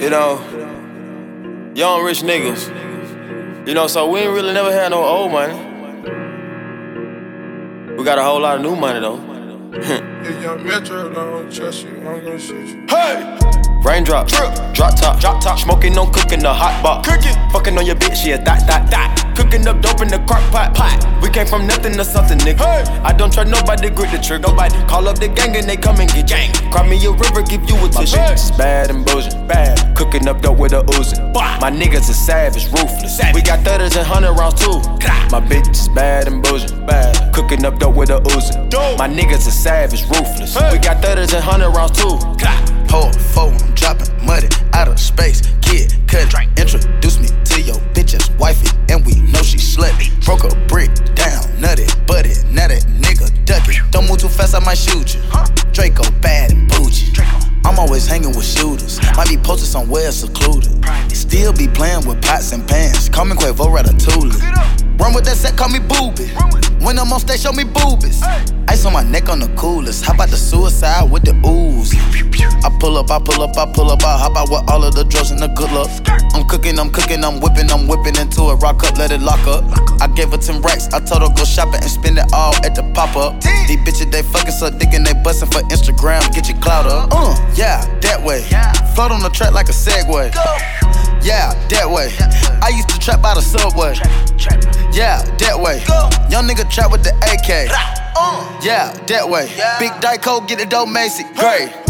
You know, young rich niggas. You know, so we ain't really never had no old money. We got a whole lot of new money though. If young Metro don't trust you, I'm gonna shoot you. Hey! Raindrop, drip, drop top, drop top, smoking on cooking the hot pot, cooking, fucking on your bitch, yeah, that, that, that, cooking up dope in the crock pot, pot. We came from nothing to something, nigga. Hey. I don't try nobody, grip the trigger, nobody. Call up the gang and they come and get gang. Cry me a river, give you a tissue. My bitch is bad and bullshit, bad, cooking up dope with a oozing. My niggas are savage, ruthless. Savage. We got thudders and hundred rounds too. My bitch is bad and bullshit, bad, cooking up dope with a oozing. My niggas are savage, ruthless. Hey. We got thudders and hundred rounds too. Four, I'm dropping muddy out of space. Kid, cut. Introduce me to your bitch's wifey, and we know she slutty. Broke a brick down, nutty, buddy. Now that nigga duck it. Don't move too fast, I might shoot you. Draco bad and bougie. I'm always hanging with shooters. Might be posted somewhere secluded. Still be playing with pots and pans. Call me Quavo Ratatouille. Run with that set, call me booby. When I'm on stage, show me boobies. Ice on my neck on the coolest. How about the suicide with the ooze? I pull up, I pull up, I pull up, I hop out with all of the drugs and the good luck. I'm cooking, I'm cooking, I'm whipping, I'm whipping into it. Rock up, let it lock up. I gave her 10 racks, I told her go shopping and spend it all at the pop up. These bitches, they fucking so dick and they bustin' for Instagram. Get your clout up. Uh, yeah, that way. Float on the track like a Segway. Yeah, that way. I used to trap by the subway. Yeah, that way. Young nigga trap with the AK. Yeah, that way. Big Dyco, get the dough, Macy. Great.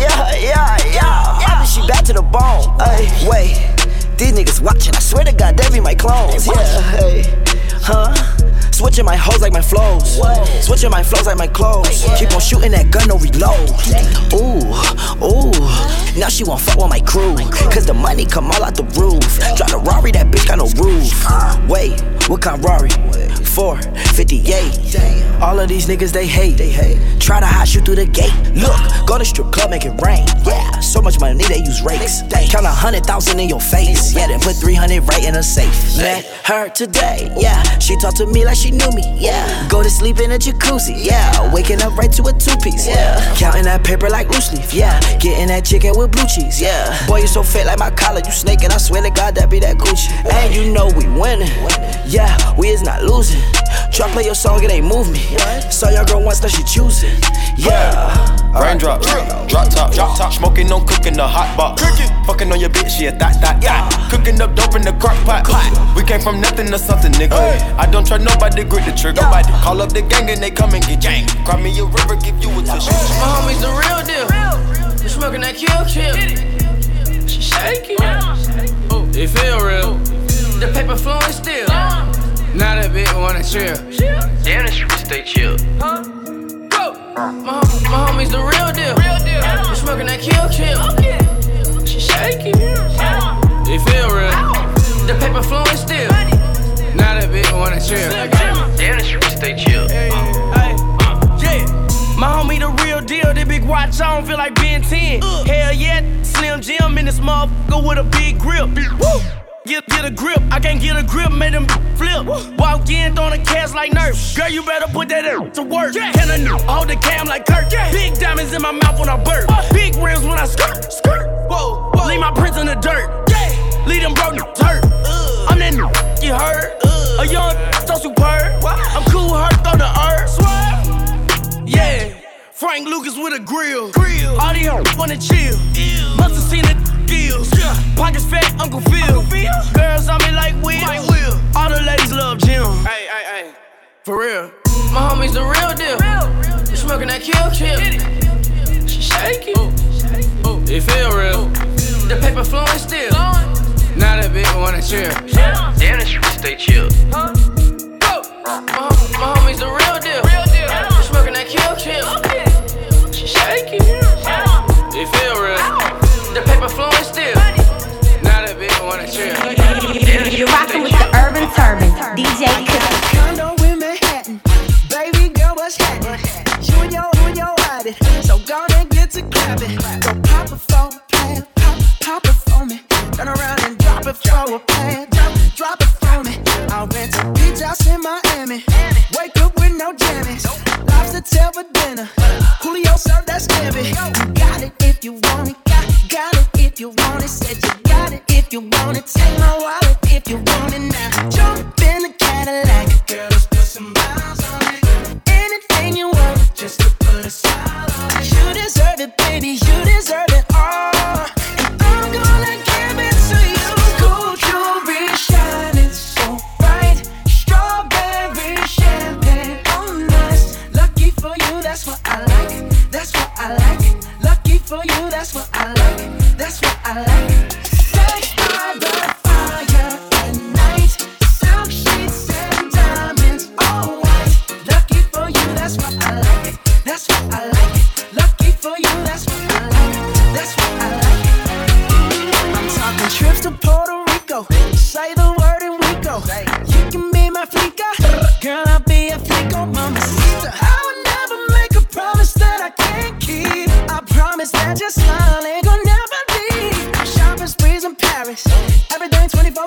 yeah, yeah, yeah. I bet she back to the bone. Ay, wait, these niggas watching. I swear to God, they be my clones. Yeah, hey, huh? Switching my hoes like my flows. Switching my flows like my clothes. Keep on shooting that gun, no reload. Ooh, ooh. Now she won't fuck with my crew. Cause the money come all out the roof. Drive the Rari, that bitch got no roof. Wait, what kind Rari? 458. All of these niggas they hate. They hate. Try to hot shoot through the gate. Look, go to strip club, make it rain. Yeah, so much money they use rakes. Count a hundred thousand in your face. Yeah, then put 300 right in a safe. Met her today. Yeah, she talked to me like she knew me. Yeah, go to sleep in a jacuzzi. Yeah, waking up right to a two piece. Yeah, counting that paper like loose leaf. Yeah, getting that chicken with blue cheese. Yeah, boy you so fit like my collar. You snake and I swear to God that be that Gucci. And you know we winning. Yeah, we is not losing. Try play your song, it ain't move me. Saw your girl once, now she choosing. Yeah. Raindrop, drop drop top, drop top, smoking on cooking the hot pot, cooking, fucking on your bitch, yeah, that, that, yeah, cooking up dope in the crock pot. We came from nothing to something, nigga. I don't try nobody, grip the trigger. Nobody call up the gang and they come and get gang. Cry me a river, give you a tissue. My homies the real deal. We smoking that kill kill. She shaking. Oh, it feel real. The paper flowing still. Now that bitch wanna chill. Damn, the streets stay chill. Huh? Go. My, hom- my homies the real deal. Real deal. We smoking that kill kill. She shaking. It feel real. The paper flowing still. Now that bitch wanna chill. Damn, the streets stay chill. Uh. Yeah. My homie the real deal, that big watch on feel like being 10. Uh. Hell yeah, Slim Jim in this motherfucker with a big grip. Woo! Get, get a grip, I can't get a grip, made them flip. Walk in, throwing a cash like Nerf. Girl, you better put that in to work. Can a new hold the cam like Kirk? Big diamonds in my mouth when I burp. Uh. Big rims when I skirt, skirt. Whoa, whoa. Leave my prints in the dirt. Yeah. Leave them broke hurt. Uh. I'm that you heard. Uh. A young so superb. I'm cool, hurt on the earth. Yeah. Frank Lucas with a grill. grill. All these hoes wanna chill. Must have seen the deals. Pockets fat, Uncle Phil. Girls on me like Will. All the ladies love Jim. Hey, hey, hey. For real. My homies the real deal. We smoking that kill kill. She shaking. Oh, oh, oh, it feel real. The paper flowing still. Now that bitch wanna chill. Damn, the streets stay chill. Oh. My, hom- my homies the real deal. We smoking that kill kill. Turban, DJ Cookie. Condo in Manhattan, baby girl, what's happening? You and your, and your so go and get to clapping. Go pop a phone, a pop, pop it for me. Turn around and drop it for a plan, drop, drop it for me. I went to beach house in Miami, wake up with no jammies. Lobster tail for dinner, Julio served that scampi. You got it if you want it, got, got it if you want it. Said you got it if you want it. Take my wallet if you want it. Cadillac. Girl,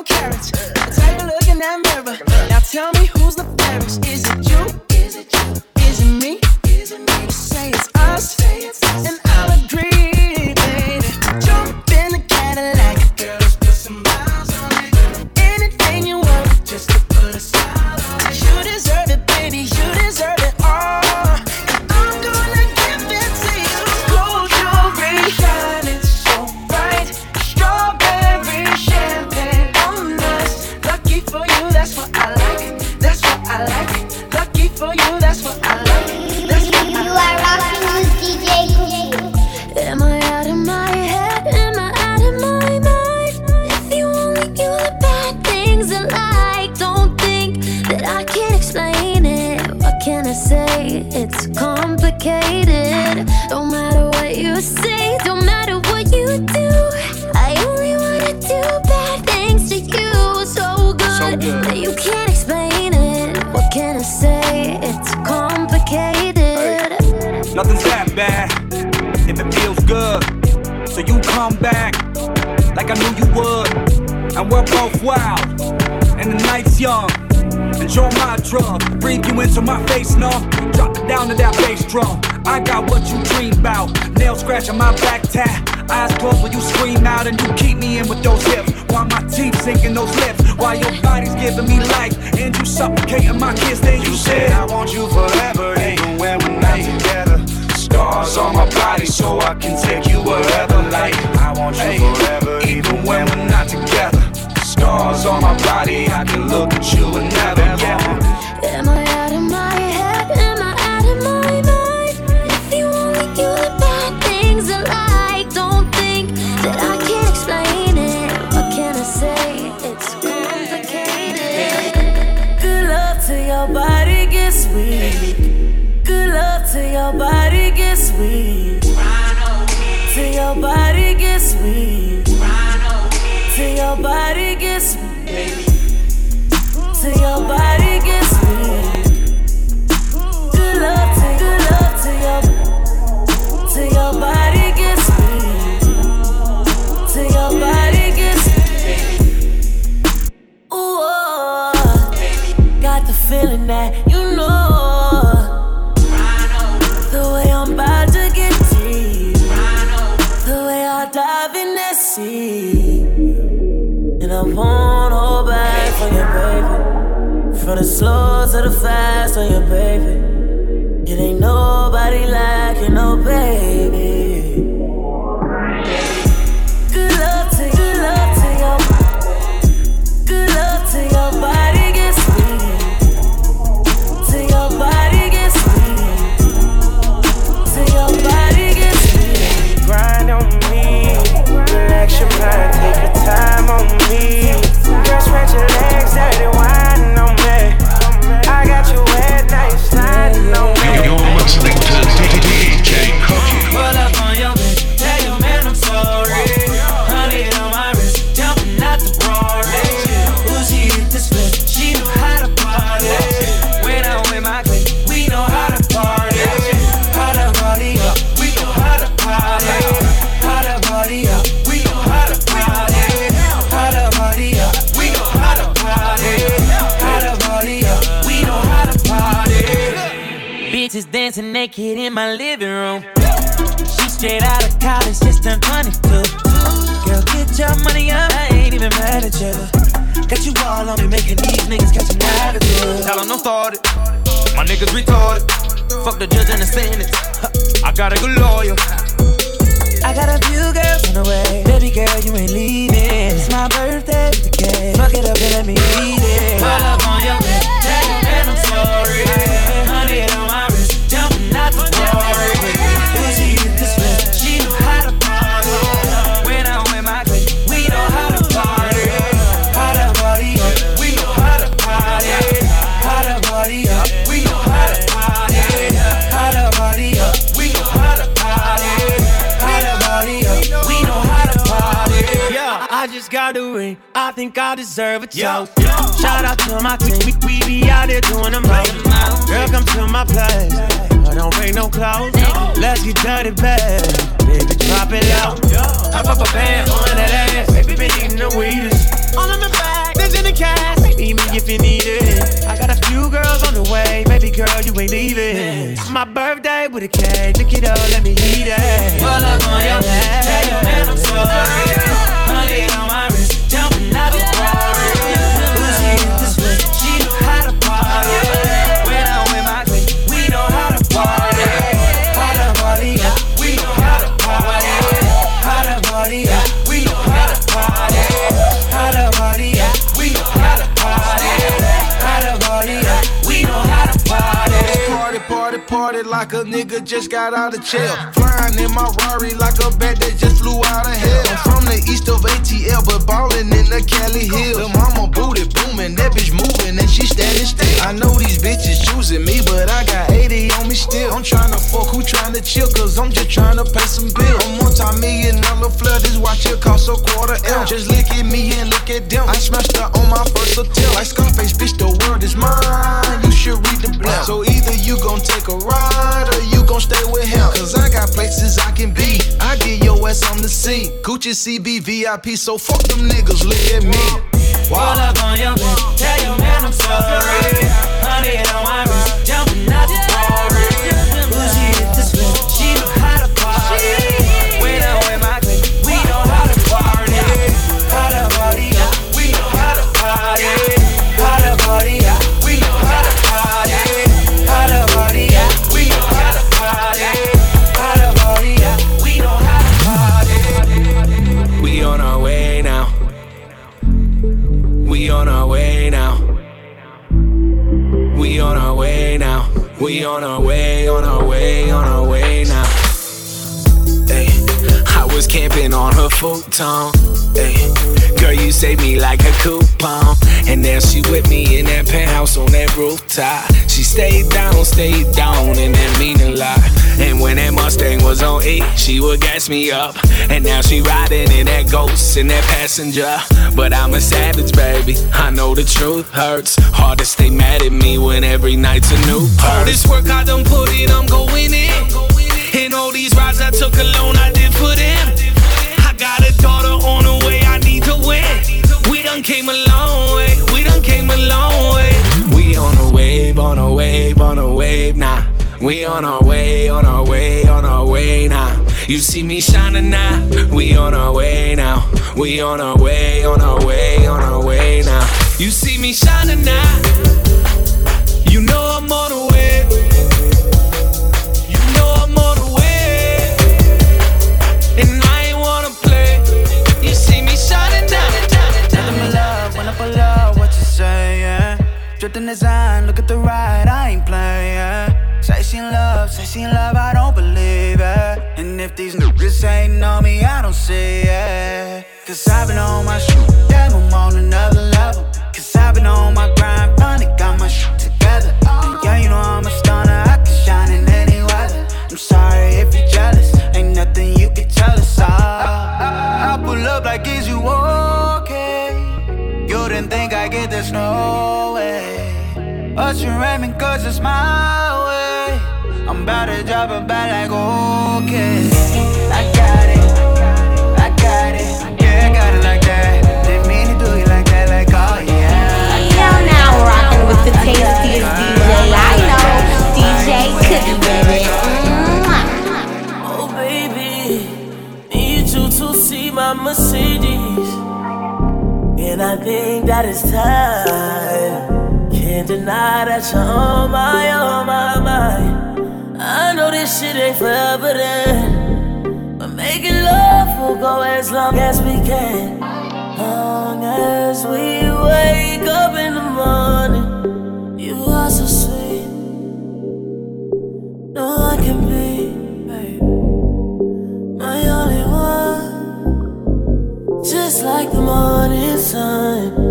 own carriage. Take a look in that mirror. Now tell me who's the fairest. Is it you? Is it you? Is it me? Got a ring. I think I deserve a toast. Shout out to my team. We, we be out there doing the most. Girl, come to my place. I don't bring no clothes. Let's get dirty, babe. Baby, drop it out. Hop up a band on that ass. Baby, been eating the weedest. All in the bag, there's in the cash. Meet me if you need it. I got a few girls on the way. Baby girl, you ain't leaving. My birthday with a cake. Look it up, let me eat it. Pull up on your head. Tell your man I'm sorry. Uzi hit the switch. She know how to party. Party like a nigga just got out of jail. Flying in my Rari like a bat that just flew out of hell. I'm from the east of ATL, but ballin' in the Cali Hills. The mama booty booming, that bitch movin' and she standing still. I know these bitches choosing me, but I got 80 on me still. I'm tryna fuck, who tryna chill, cause I'm just tryna pay some bills. I'm multi-million dollar flood, this watch here cost a quarter M. Just look at me and look at them. I smashed her on my first attempt. Like Scarface, bitch, the world is mine. You should read the blunt. So either you gon' take a ride or you gon' stay with him. Cause I got places I can be. I get your ass on the scene. Gucci CB VIP, so fuck them niggas, look at me. Pull up on your bed, tell your man I'm sorry. Honey on my wrist, jumping out We on our way, on our way, on our way now. Hey, I was camping on her futon. Hey, you saved me like a coupon. And now she with me in that penthouse on that rooftop. She stayed down, stayed down, and that mean a lot. And when that Mustang was on E, she would gas me up. And now she riding in that ghost in that passenger. But I'm a savage, baby. I know the truth hurts. Hard to stay mad at me when every night's a new All this work I done put in, I'm going in. And all these rides I took alone, I did for them. Win. We done came a long way, we done came a long way. We on a wave, on a wave, on a wave now. We on our way, on our way, on our way now. You see me shining now. We on our way now. We on our way, on our way, on our way now. You see me shining now. You know I'm on the way. Saying? Drift in design, look at the ride, I ain't playing. Say she in love, say she in love, I don't believe it. And if these niggas ain't on me, I don't see it. Cause I've been on my shit, damn, I'm on another level. Cause I've been on my grind, finally got my shit together. And yeah, you know I'm a stunner, I can shine in any weather. I'm sorry if you're jealous, ain't nothing you can tell us all. I, I, I pull up like, is you okay? You didn't think I get this, no. But you rate cause it's my way. I'm about to drop a bag like, okay. Oh, rocking with the DJ. I know DJ Cookie Oh, baby, need you to see my Mercedes. And I think that it's time can't deny that you're on my, on my mind. I know this shit ain't forever then. But making love will go as long as we can. Long as we wake up in the morning. You are so sweet. No one can be my only one. Just like the morning sun.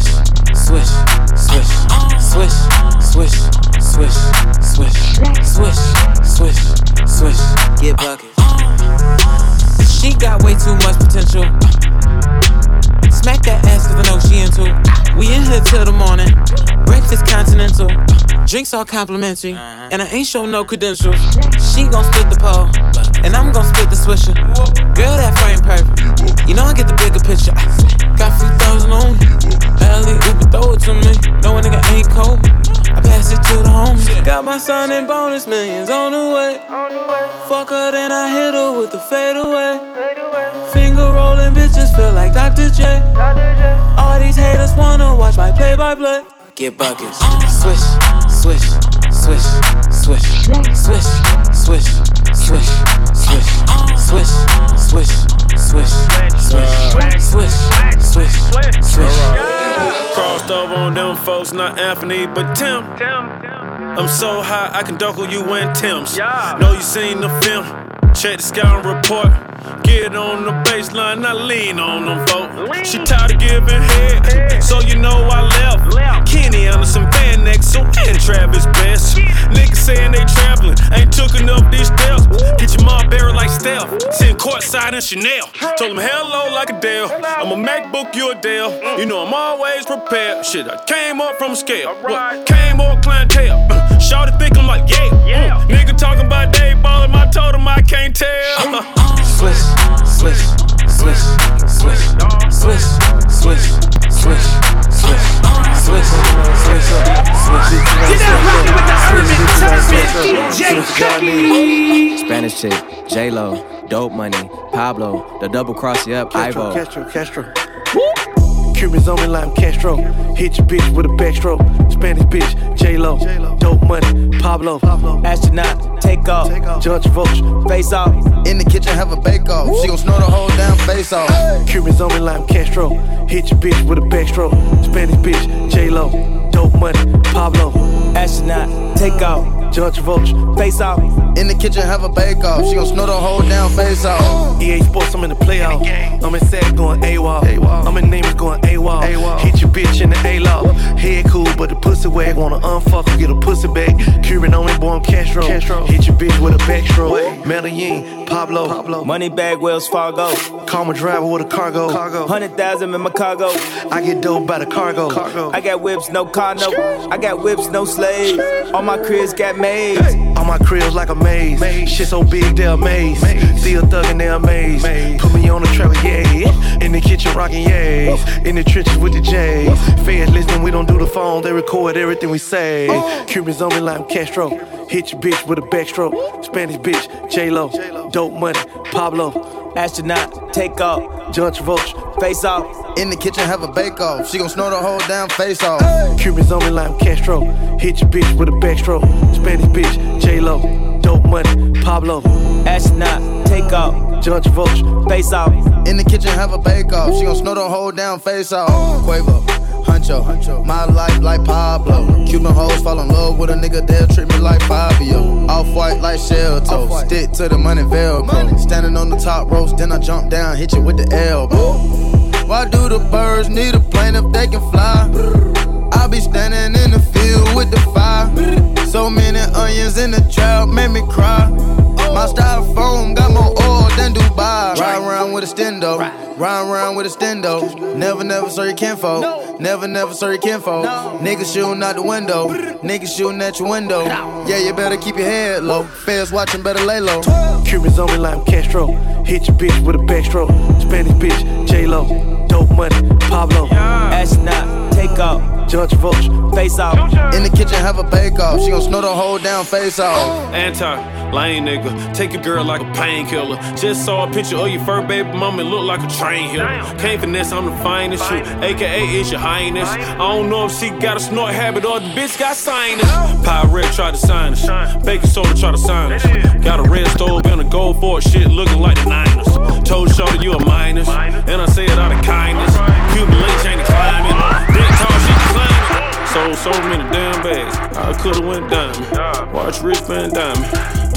Swish, swish, swish, swish, swish, swish, swish, swish, swish, swish. Get buckets. She got way too much potential. Smack that ass cause I know she into. We in here till the morning. Breakfast continental. Uh-huh. Drinks all complimentary. Uh-huh. And I ain't show no credentials. She gon' split the pole. And I'm gon' split the swisher. Girl, that frame perfect. You know I get the bigger picture. Got a few thousand on me. Alley Uber, throw it to me. No a nigga ain't cold. I pass it to the homies. Got my son in bonus millions on the way. Fuck her, then I hit her with the fadeaway. Finger rolling bitches feel like Dr. J. All these haters wanna watch my play by play. Get buckets. Swish, swish, swish, swish, swish, swish, swish, swish, swish, swish, swish, switch, swish, switch, swish, swish, swish. Swish. Crossed over on them folks, not Anthony, but Tim. Tim, Tim I'm so high, I can duckle you in Tim's. Know you seen the film, check the scout report. Get on the baseline, I lean on them folks. She tired of giving head, so you know I left. Kenny Anderson, Van Exel, so and Travis Best. Niggas saying they traveling, ain't took enough these steps. Get your mom buried like Steph, sitting courtside in Chanel. Told him hello like a. I'm a MacBook, you a Dell. You know I'm always prepared. Shit, I came up from scale. What? Came up clientele. Shorty think I'm like, yeah. Uh, nigga talking about Dave ballin', I told him I can't tell. Swish, swish, swish, swish, swish, swish, swish, swish, swish, swish, swish. You're now rocking with the urban turbid DJ Cookie. Spanish chick, J Lo, Dope Money, Pablo, the double cross you up, Ivo. Castro, Castro. Cubans on me like Castro. Hit your bitch with a backstroke. Spanish bitch, J Lo. Dope money, Pablo. Astronaut, take off. Judge Vulture. Face off. In the kitchen, have a bake off. She gon' snort the whole damn face off. Cubans on me like Castro. Hit your bitch with a backstroke. Spanish bitch, J Lo. Dope money, Pablo. Astronaut, take off. Judge Vulture. Face off. In the kitchen, have a bake off. She gon' snort the whole damn face off. EA Sports, I'm in the playoff. I'm in SAC going AWOL. I'm in Neighbors going AWOL. Hit your bitch in the A-Law. Head cool, but the pussy wag. Wanna unfuck her, get a pussy back. Cuban on me, boy, I'm Castro. Hit your bitch with a backstroke. Medellin, Pablo. Pablo. Money bag, Wells Fargo. Call my driver with a cargo. cargo. Hundred thousand in my cargo. I get dope by the cargo. cargo. I got whips, no car, no. I got whips, no slaves. All my cribs got maids. All my cribs like a maze. Shit so big, they're amazed. Still thuggin', they're amazed. Put me on the trailer, yeah. In the kitchen, rockin' yays. In the trenches with the J's. Feds listening, we don't do the phone. They record everything we say. Cubans on me like I'm Castro. Hit your bitch with a backstroke. Spanish bitch, J Lo. Dope money, Pablo. Astronaut, take off. Judge Vulture. Face off. In the kitchen, have a bake off. She gon' snort the whole damn face off. Cubans on me like I'm Castro. Hit your bitch with a backstroke. Spanish bitch, J Lo. Dope money, Pablo. Astronaut, take off. Judge Vulture. Face off. In the kitchen, have a bake off. She gon' snort the whole damn face off. Quavo. Huncho, my life like Pablo. Cuban hoes fall in love with a nigga, they'll treat me like Fabio. Off white like shell toe, stick to the money velcro. Standing on the top ropes, then I jump down, hit you with the elbow. Why do the birds need a plane if they can fly? I be standing in the field with the fire. So many onions in the trap, made me cry. My styrofoam got more oil than Dubai. Ride around with a stendo, ride around with a stendo. Never, never saw your kinfo. Never, never saw your kinfo. Niggas shooting out the window. Niggas shooting at your window. Yeah, you better keep your head low. Fans watching, better lay low. Cubans on me like Castro. Hit your bitch with a backstroke. Spanish bitch, J Lo. Dope money, Pablo. Astronaut, take off. Judge Vulture. Face off. In the kitchen, have a bake off. She gon' snow the whole down face off. Anti, lame nigga. Take your girl like a painkiller. Just saw a picture of your fur baby mama, it look like a train hill. Can't finesse, I'm the finest shit. AKA it's your highness. I don't know if she got a snort habit or the bitch got sinus. Pirate tried to sign us. Baking soda tried to sign us. Got a red stove and a gold fork shit looking like the Niners. Told Shorty you a minus. And I say it out of kindness. Cuban links ain't climbing. Big climbing. Sold so many damn bags. I could've went diamond. Watch Rich Van Diamond.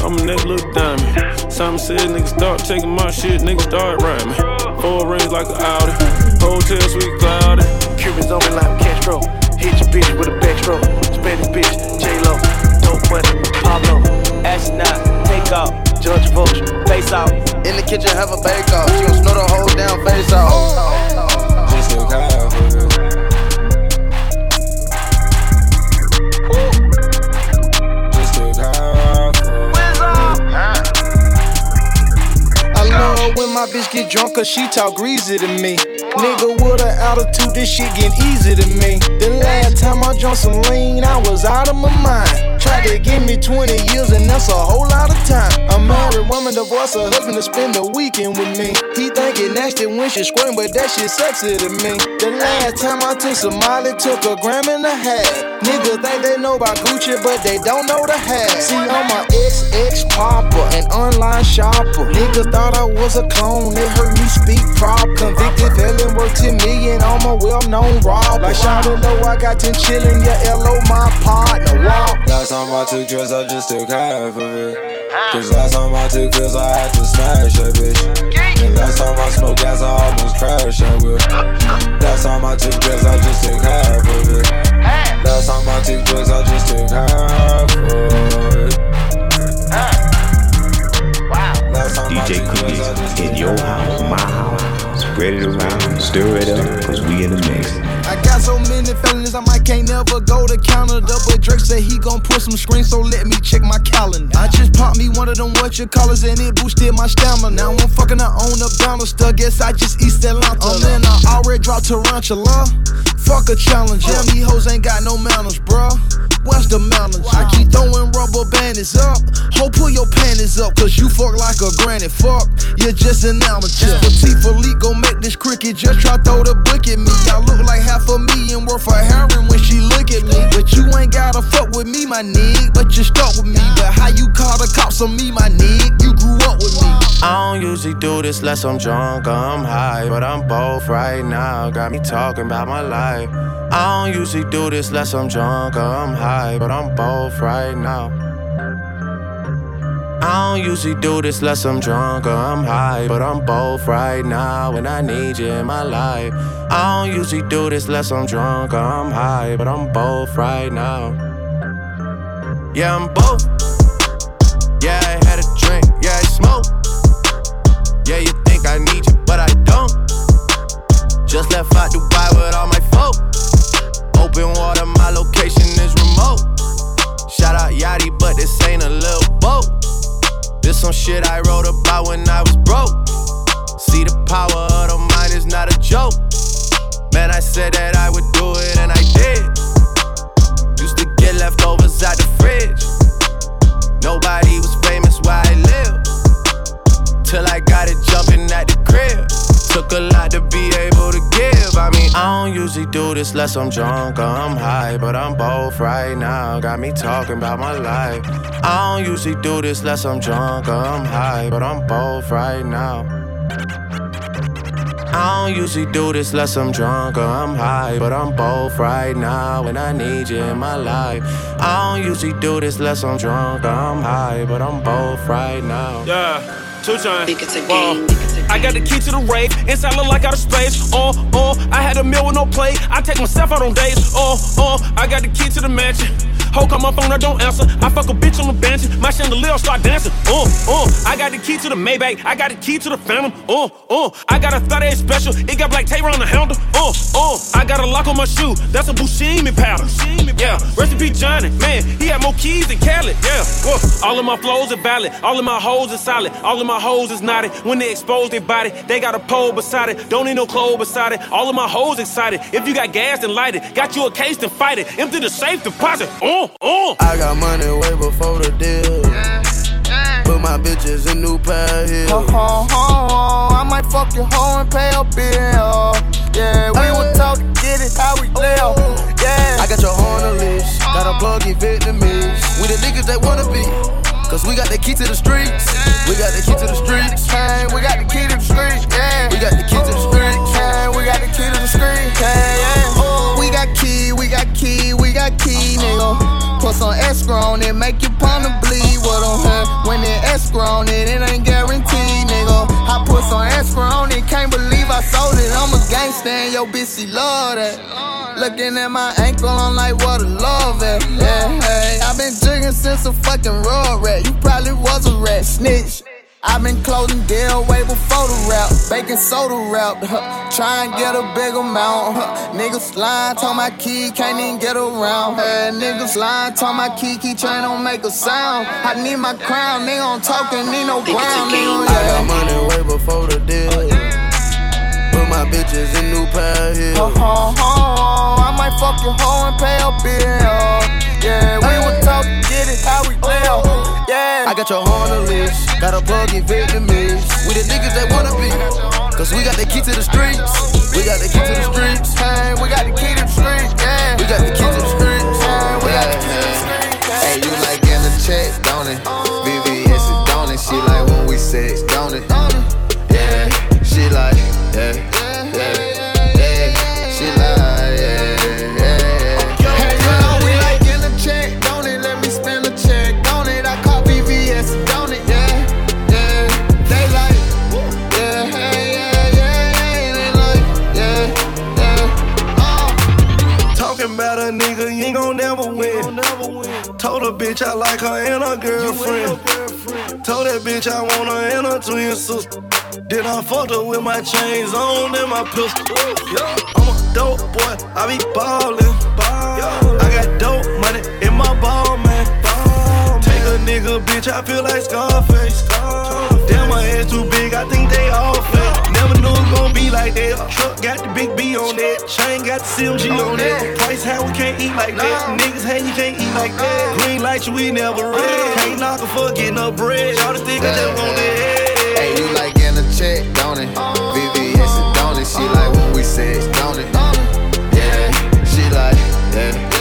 I'm a nigga little diamond. Simon said niggas start taking my shit, niggas start rhyming. Four rings like an Audi. Hotel suite cloudy. Cubans on me like a Castro. Hit your bitch with a backstroke. Spanish bitch, J Lo. Dope money, Pablo. Astronaut, take off. Judge Vulture. Face off. In the kitchen, have a bake off. She gon' snow the whole damn face off. When my bitch get drunk cause she talk greasy to me. Nigga with an attitude, this shit get easy to me. The last time I drunk some lean, I was out of my mind. Tried to give me 20 years and that's a whole lot of time. A married woman divorce her husband to spend the weekend with me. He think it nasty when she squirting, but that shit sexy to me. The last time I took some Molly, took a gram and a half. Niggas think they know about Gucci, but they don't know the half. See, I'm a XX popper, an online shopper. Niggas thought I was a clone, they heard me speak proper. Convicted felon, worth 10 million, I'm a well-known robber. Like Shawty know I got 10 chillin', yeah, LO my partner, walk. Time I took drugs, I just took half of it. Cause last time I took pills, I had to smash a bitch. And last time I smoked gas, I almost crashed that whip. Last time I took drugs, I just took half of it. Last time I took drugs, I just took half of it. Last time DJ took drugs, I just Cookies in your house, my house. Spread it around, stir it up, cause we in the mix. I got so many feelings, I might can't never go to Canada. But Drake said he gon' put some screens, so let me check my calendar. I just popped me one of them what you callers, and it boosted my stamina. Now I'm fucking her on the banister, guess I just East Atlanta. Oh, I'm in, I already dropped Tarantula. Fuck a challenge, yeah, me hoes ain't got no manners, bruh. What's the manners? I keep throwing rubber bandits up. Ho, pull your panties up, cause you fuck like a granny. Fuck, you're just an amateur. Patek Philippe gon' this cricket, just try throw the book at me. I look like half a million worth of heroin when she look at me. But you ain't gotta fuck with me, my nigga. But you stuck with me. But how you call the cops on me, my nigga? You grew up with me. I don't usually do this less I'm drunk I'm high, but I'm both right now. Got me talking about my life. I don't usually do this less I'm drunk I'm high, but I'm both right now. I don't usually do this unless I'm drunk or I'm high, but I'm both right now and I need you in my life. I don't usually do this unless I'm drunk or I'm high, but I'm both right now. Yeah, I'm both. Yeah, I had a drink, yeah, I smoke. Yeah, you less I'm drunk or I'm high, but I'm both right now. Got me talking about my life. I don't usually do this less I'm drunk or I'm high, but I'm both right now. I don't usually do this less I'm drunk or I'm high, but I'm both right now and I need you in my life. I don't usually do this less I'm drunk or I'm high, but I'm both right now. Yeah. Two times. I got the key to the rave. Inside look like outer space. Oh, oh, I had a meal with no plate. I take myself out on dates. Oh, oh, I got the key to the mansion. Ho, come my phone, I don't answer. I fuck a bitch on the bench. My chandelier start dancing. Uh, uh, I got the key to the Maybach. I got the key to the Phantom. Uh, uh, I got a 38 special. It got black tape on the handle. Uh, uh, I got a lock on my shoe. That's a Buscemi pattern. Yeah, recipe Johnny. Man, he had more keys than Khaled. Yeah, uh, all of my flows are valid. All of my hoes are solid. All of my hoes is naughty. When they expose their body, they got a pole beside it. Don't need no clothes beside it. All of my hoes excited. If you got gas, then light it. Got you a case, then fight it. Empty the safe deposit. Uh, uh. I got money way before the deal. Put my bitches in new pair of heels. Ho, ho, ho, I might fuck your hoe and pay a bill. Yeah, we would talk to get it how we oh. live. Yeah. I got your on the leash. Got a plug in Vietnamese. We the niggas that wanna be. Cause we got the key to the streets. We got the key to the streets. Hey, we got the key to the streets. Yeah. We got the key to the streets. Hey, we got the key to the streets. Hey, got key, nigga. Put some escrow on it, make your partner bleed. What on her? When it escrow on it, it ain't guaranteed, nigga. I put some escrow on it, can't believe I sold it. I'm a gangster and yo bitch, she love that. Looking at my ankle, I'm like, what a love at. Yeah, hey, i been jigging since a fucking raw rat. You probably was a rat snitch. I been closing deal way before the rap. Baking soda rap. Huh. Try and get a big amount. Huh. Niggas lying, told my key, can't even get around. Hey, niggas lying, told my key, key chain don't make a sound. I need my crown, nigga on talking, need no ground, nigga. Yeah. I got money way before the deal. Oh, Put my bitches in new pair of heels. Ho, ho, ho, I might fuck your hoe and pay a bill. Yeah, we would talk, get it how we live. Yeah. I got your on the list. Got a plug in Vietnamese. We the niggas that wanna be. Cause we got the key to the streets. We got the key to the streets. Hey, we got the key to the streets. Yeah. We got the key to the streets. Hey, we got the key to the streets. Hey, you like getting a check, don't it? Bitch I like her and her girlfriend. Told that bitch I want her and her twin sister. Then I fucked her with my chains on and my pistol. I'm a dope boy, I be ballin'. I got dope money in my ball, man. Take a nigga, bitch, I feel like Scarface. Damn, my head too big, I think they all fake. Never knew it gon' be like that. Truck got the big B on that. Chain got the CMG on that. Price how we can't eat like that. Niggas hand you can't eat like that. Green light you we never red. Can't knock a fuck getting no bread. Y'all the think I just want that. Hey, you like getting a check, don't it? VVS, don't it? She like when we sex, don't it? Yeah, she like, yeah.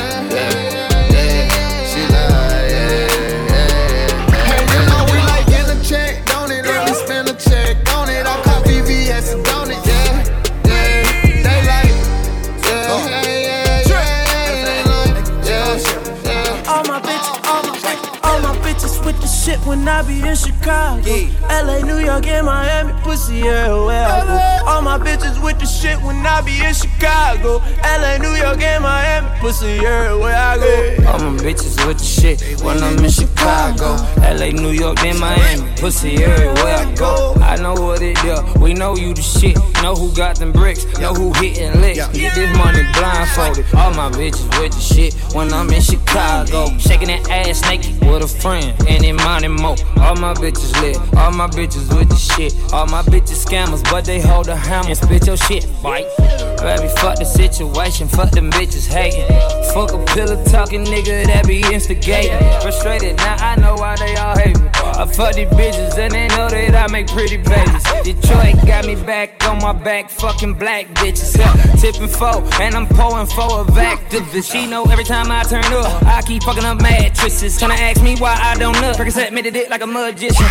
Be in Chicago. Yeah. LA, New York, and Miami, pussy everywhere I go. All my bitches with the shit when I be in Chicago. LA, New York, and Miami, pussy everywhere I go. All my bitches with the shit when I'm in Chicago. LA, New York, and Miami, pussy everywhere I go. I know what it do. We know you the shit. Know who got them bricks. Know who hitting licks. Get this money blindfolded. All my bitches with the shit when I'm in Chicago. Shaking that ass naked with a friend. And in and more. All my bitches lit, all my bitches with the shit. All my bitches scammers, but they hold a hammer and spit your shit, fight. Baby, fuck the situation, fuck them bitches hating. Fuck a pillar talking nigga that be instigating. Frustrated, now I know why they all hate me. I fuck these bitches and they know that I make pretty babies. Detroit got me back on my back, fucking black bitches. Yeah, tipping four, and I'm pulling four of activists. She know every time I turn up, I keep fucking up mattresses. Tryna ask me why I don't look. Percocet made it like a magician.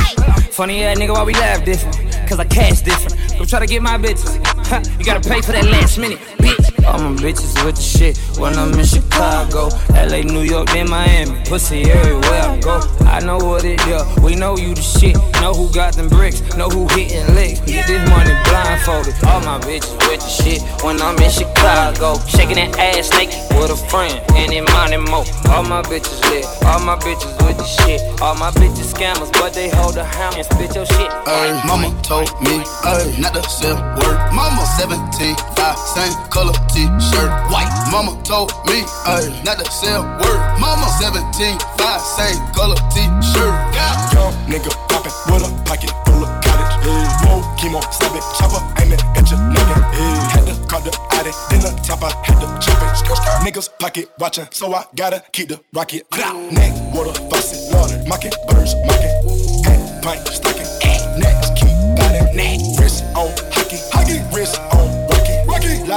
Funny ass nigga, why we laugh different? Cause I cash different. Go try to get my bitches. Huh, you gotta pay for that last minute, bitch. All my bitches with the shit when I'm in Chicago. LA, New York, then Miami. Pussy everywhere I go. I know what it it is. We know you the shit. Know who got them bricks. Know who hitting licks. Get this money blindfolded. All my bitches with the shit when I'm in Chicago. Shaking that ass naked with a friend. And in money mo. All my bitches lit. All my bitches with the shit. All my bitches scammers, but they hold a hammer and spit your shit. Ay, mama told me ay, not to sell word. Mama 17, 5, same color t-shirt, white. Mama told me ay, not to sell word. Mama 17, 5, same color t-shirt. Young nigga poppin' with a pocket full of cottage. Hey, whoa, chemo, stab it, chopper, aim it at your nugget. Hey, had to cut the addy, then the top, I had to chop it. Niggas pocket watchin', so I gotta keep the rocket. Neck, water, faucet, water, mocking, birds, mocking. Hat, pint, stocking, next, keep biting. Neck,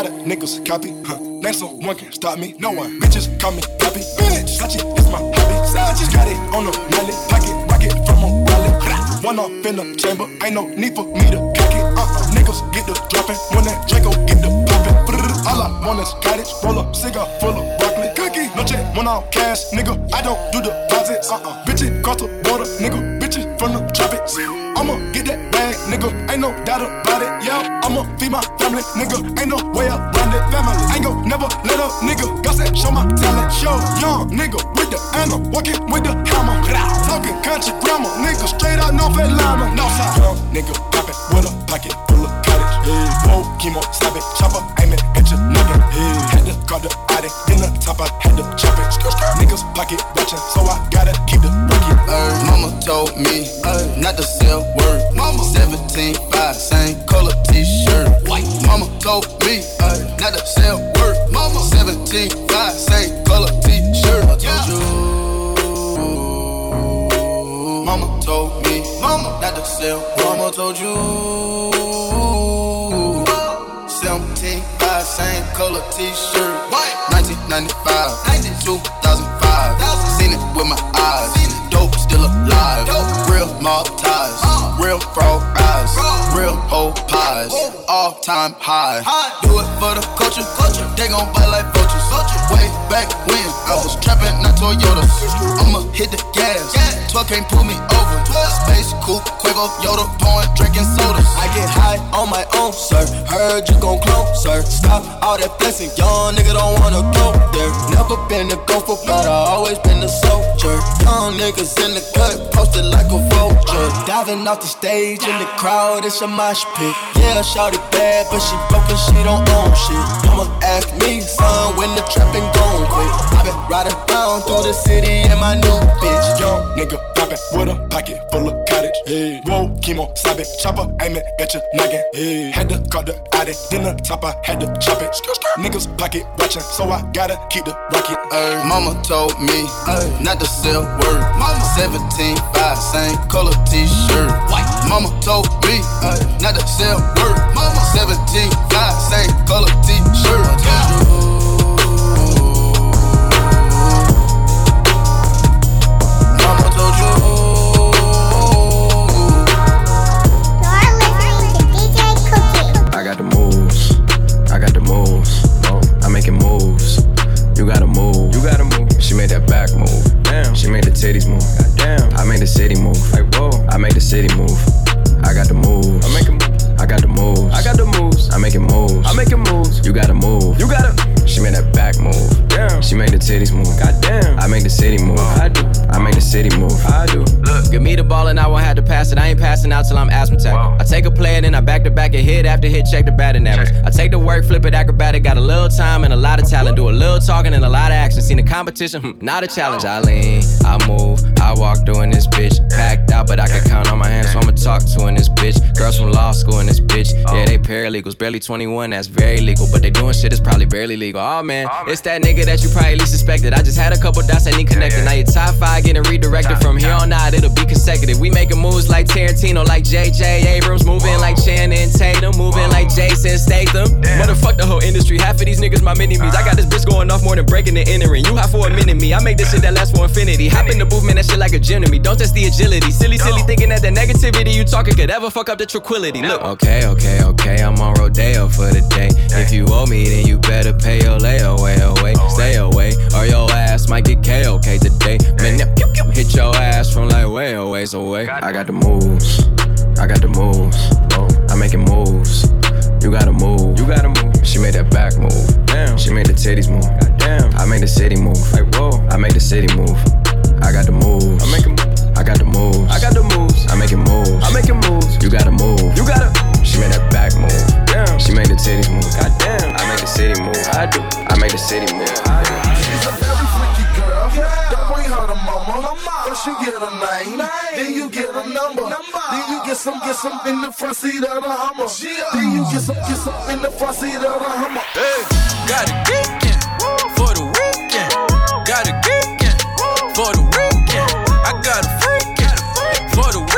Niggas copy, huh? Name someone can stop me, no one. Bitches call me poppy, bitch. Sachi is my hobby. Sachi got it on the mallet, pocket, rocket from a wallet. One off in the chamber, ain't no need for me to cock it. Uh-uh, niggas get the dropping when that Draco get the popping. All I want is cottage, roll up, cigar full of broccoli. Cookie, no check, one off cash, nigga. I don't do the deposits. Uh-uh, bitches cross the border, nigga. Bitches from the tropics. I'ma get that bag, nigga. Ain't no doubt about it. I'ma feed my family, nigga. Ain't no way around it. Family, ain't gon' never let up, nigga. Gossip, show my talent. Show young nigga with the ammo, walking with the hammer. Talking country grammar, nigga. Straight out North Atlanta, Northside. Young nigga, poppin' with a pocket full of cottage. Hey, whoa, chemo, stab it, chopper, aim it at your nugget. Hey, had to call the addict, then the top, I had to chop it. Niggas pocket watchin', so I gotta keep the rocket. Ay, mama told me ay, not to sell word. Mama 17, 5, same color t-shirt. White. Mama told me ay, not to sell word. Mama 17, 5, same color t-shirt. I told you. Mama told me, mama not to sell. Mama told you. 17, 5, same color t-shirt. White. 1995, 2005. Seen it with my eyes. Dope still alive. Real mob ties. Real frog. Real whole pies. All time high. Do it for the culture. They gon' bite like vultures. Way back when I was trapping, not Toyotas. I'ma hit the gas. 12 can't pull me over. Space coupe, Quavo, Yoda, pouring, drinking sodas. I get high on my own, sir. Heard you gon' clone, sir. Stop all that flexing, young nigga don't wanna go there. Never been a gopher, but I always been a soldier. Young niggas in the cut, posted like a vulture. Diving off the stage in the crowd, it's a mosh pit. Yeah, shawty bad, but she broke and she don't own shit. Mama ask me, son, when the trapping gon' quit. I been riding around through the city in my new bitch. Young nigga poppin' with a pocket full of cottage. Hey, whoa, chemo, stab it, chopper, aim it at your noggin. Hey, had to cut the addict, then the top, I had to chop it. Niggas pocket watchin', so I gotta keep the rocket. Ay, mama told me ay, not to sell word. Mama 17, 5, same color t-shirt. White. Mama told me ay, not to sell word. Mama 17, 5, same color t-shirt. Mama gotta move. You gotta move. She made that back move. Damn. She made the titties move. Damn. I made the city move. Like whoa. I made the city move. I got the moves. I'm making moves. I got the moves. I got the moves. I'm making moves. I'm making moves. You gotta move. You gotta. She made that back move. Damn. She made the titties move. God damn. I make the city move. I do. I make the city move. I do. Look, give me the ball and I won't have to pass it. I ain't passing out till I'm asthmatic. I take a play and then I back to back and hit after hit, check the batting average. I take the work, flip it acrobatic. Got a little time and a lot of talent. Do a little talking and a lot of action. Seen the competition, hmm, not a challenge. I lean, I move, I walk through in this bitch. Packed out, but I can count on my hands, so I'ma talk to in this bitch. Girls from law school in this bitch. Yeah, they paralegals, barely 21, that's very legal. But they doing shit that's probably barely legal. Oh, oh man, it's that nigga that you probably least suspected. I just had a couple dots that need connected. Now your top five getting redirected from here on out, it'll be consecutive. We making moves like Tarantino, like JJ Abrams, moving like Channing Tatum, moving like Jason Statham. Motherfuck the whole industry. Half of these niggas my mini me's. I got this bitch going off more than breaking the entering. You hot for a minute me. I make this shit that lasts for infinity. Hop in the booth, man, that shit like a gym to me. Don't test the agility. Silly, silly thinking that the negativity you talking could ever fuck up the tranquility. Look. Okay, okay, okay. I'm on rodeo for the day. If you owe me, then you better pay your layaway away. Stay away, or your ass might get KOK today. Man, hit your ass from like way away, away. I got the moves. I got the moves. I'm making moves. You gotta move. You gotta move. She made that back move. Damn. She made the titties move. Damn. I made the city move. Like whoa. I made the city move. I got the moves. I'm making I got the moves. I got the moves. I'm making moves. I'm making moves. You gotta move. You gotta. She made that back move. Damn. She made the titties move. God damn. I made the city move. I do. I made the city move. She's a very freaky girl. Don't bring her to mama. First you get a name, then you get a number. Then you get some, get some in the front seat of the Hummer. Then you get some, get some in the front seat of the Hummer. Hey, got a geekin' for the weekend. Got a geekin' for the weekend. I got a freakin' for the weekend.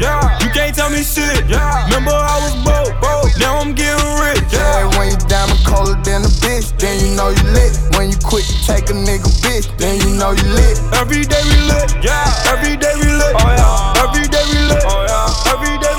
Yeah, you can't tell me shit. Yeah, remember I was broke, broke. Now I'm getting rich. Yeah, when you diamond colder than a bitch, then you know you lit. When you quick to take a nigga bitch, then you know you lit. Every day we lit. Yeah, every day we lit. Oh yeah, every day we lit. Oh yeah, every day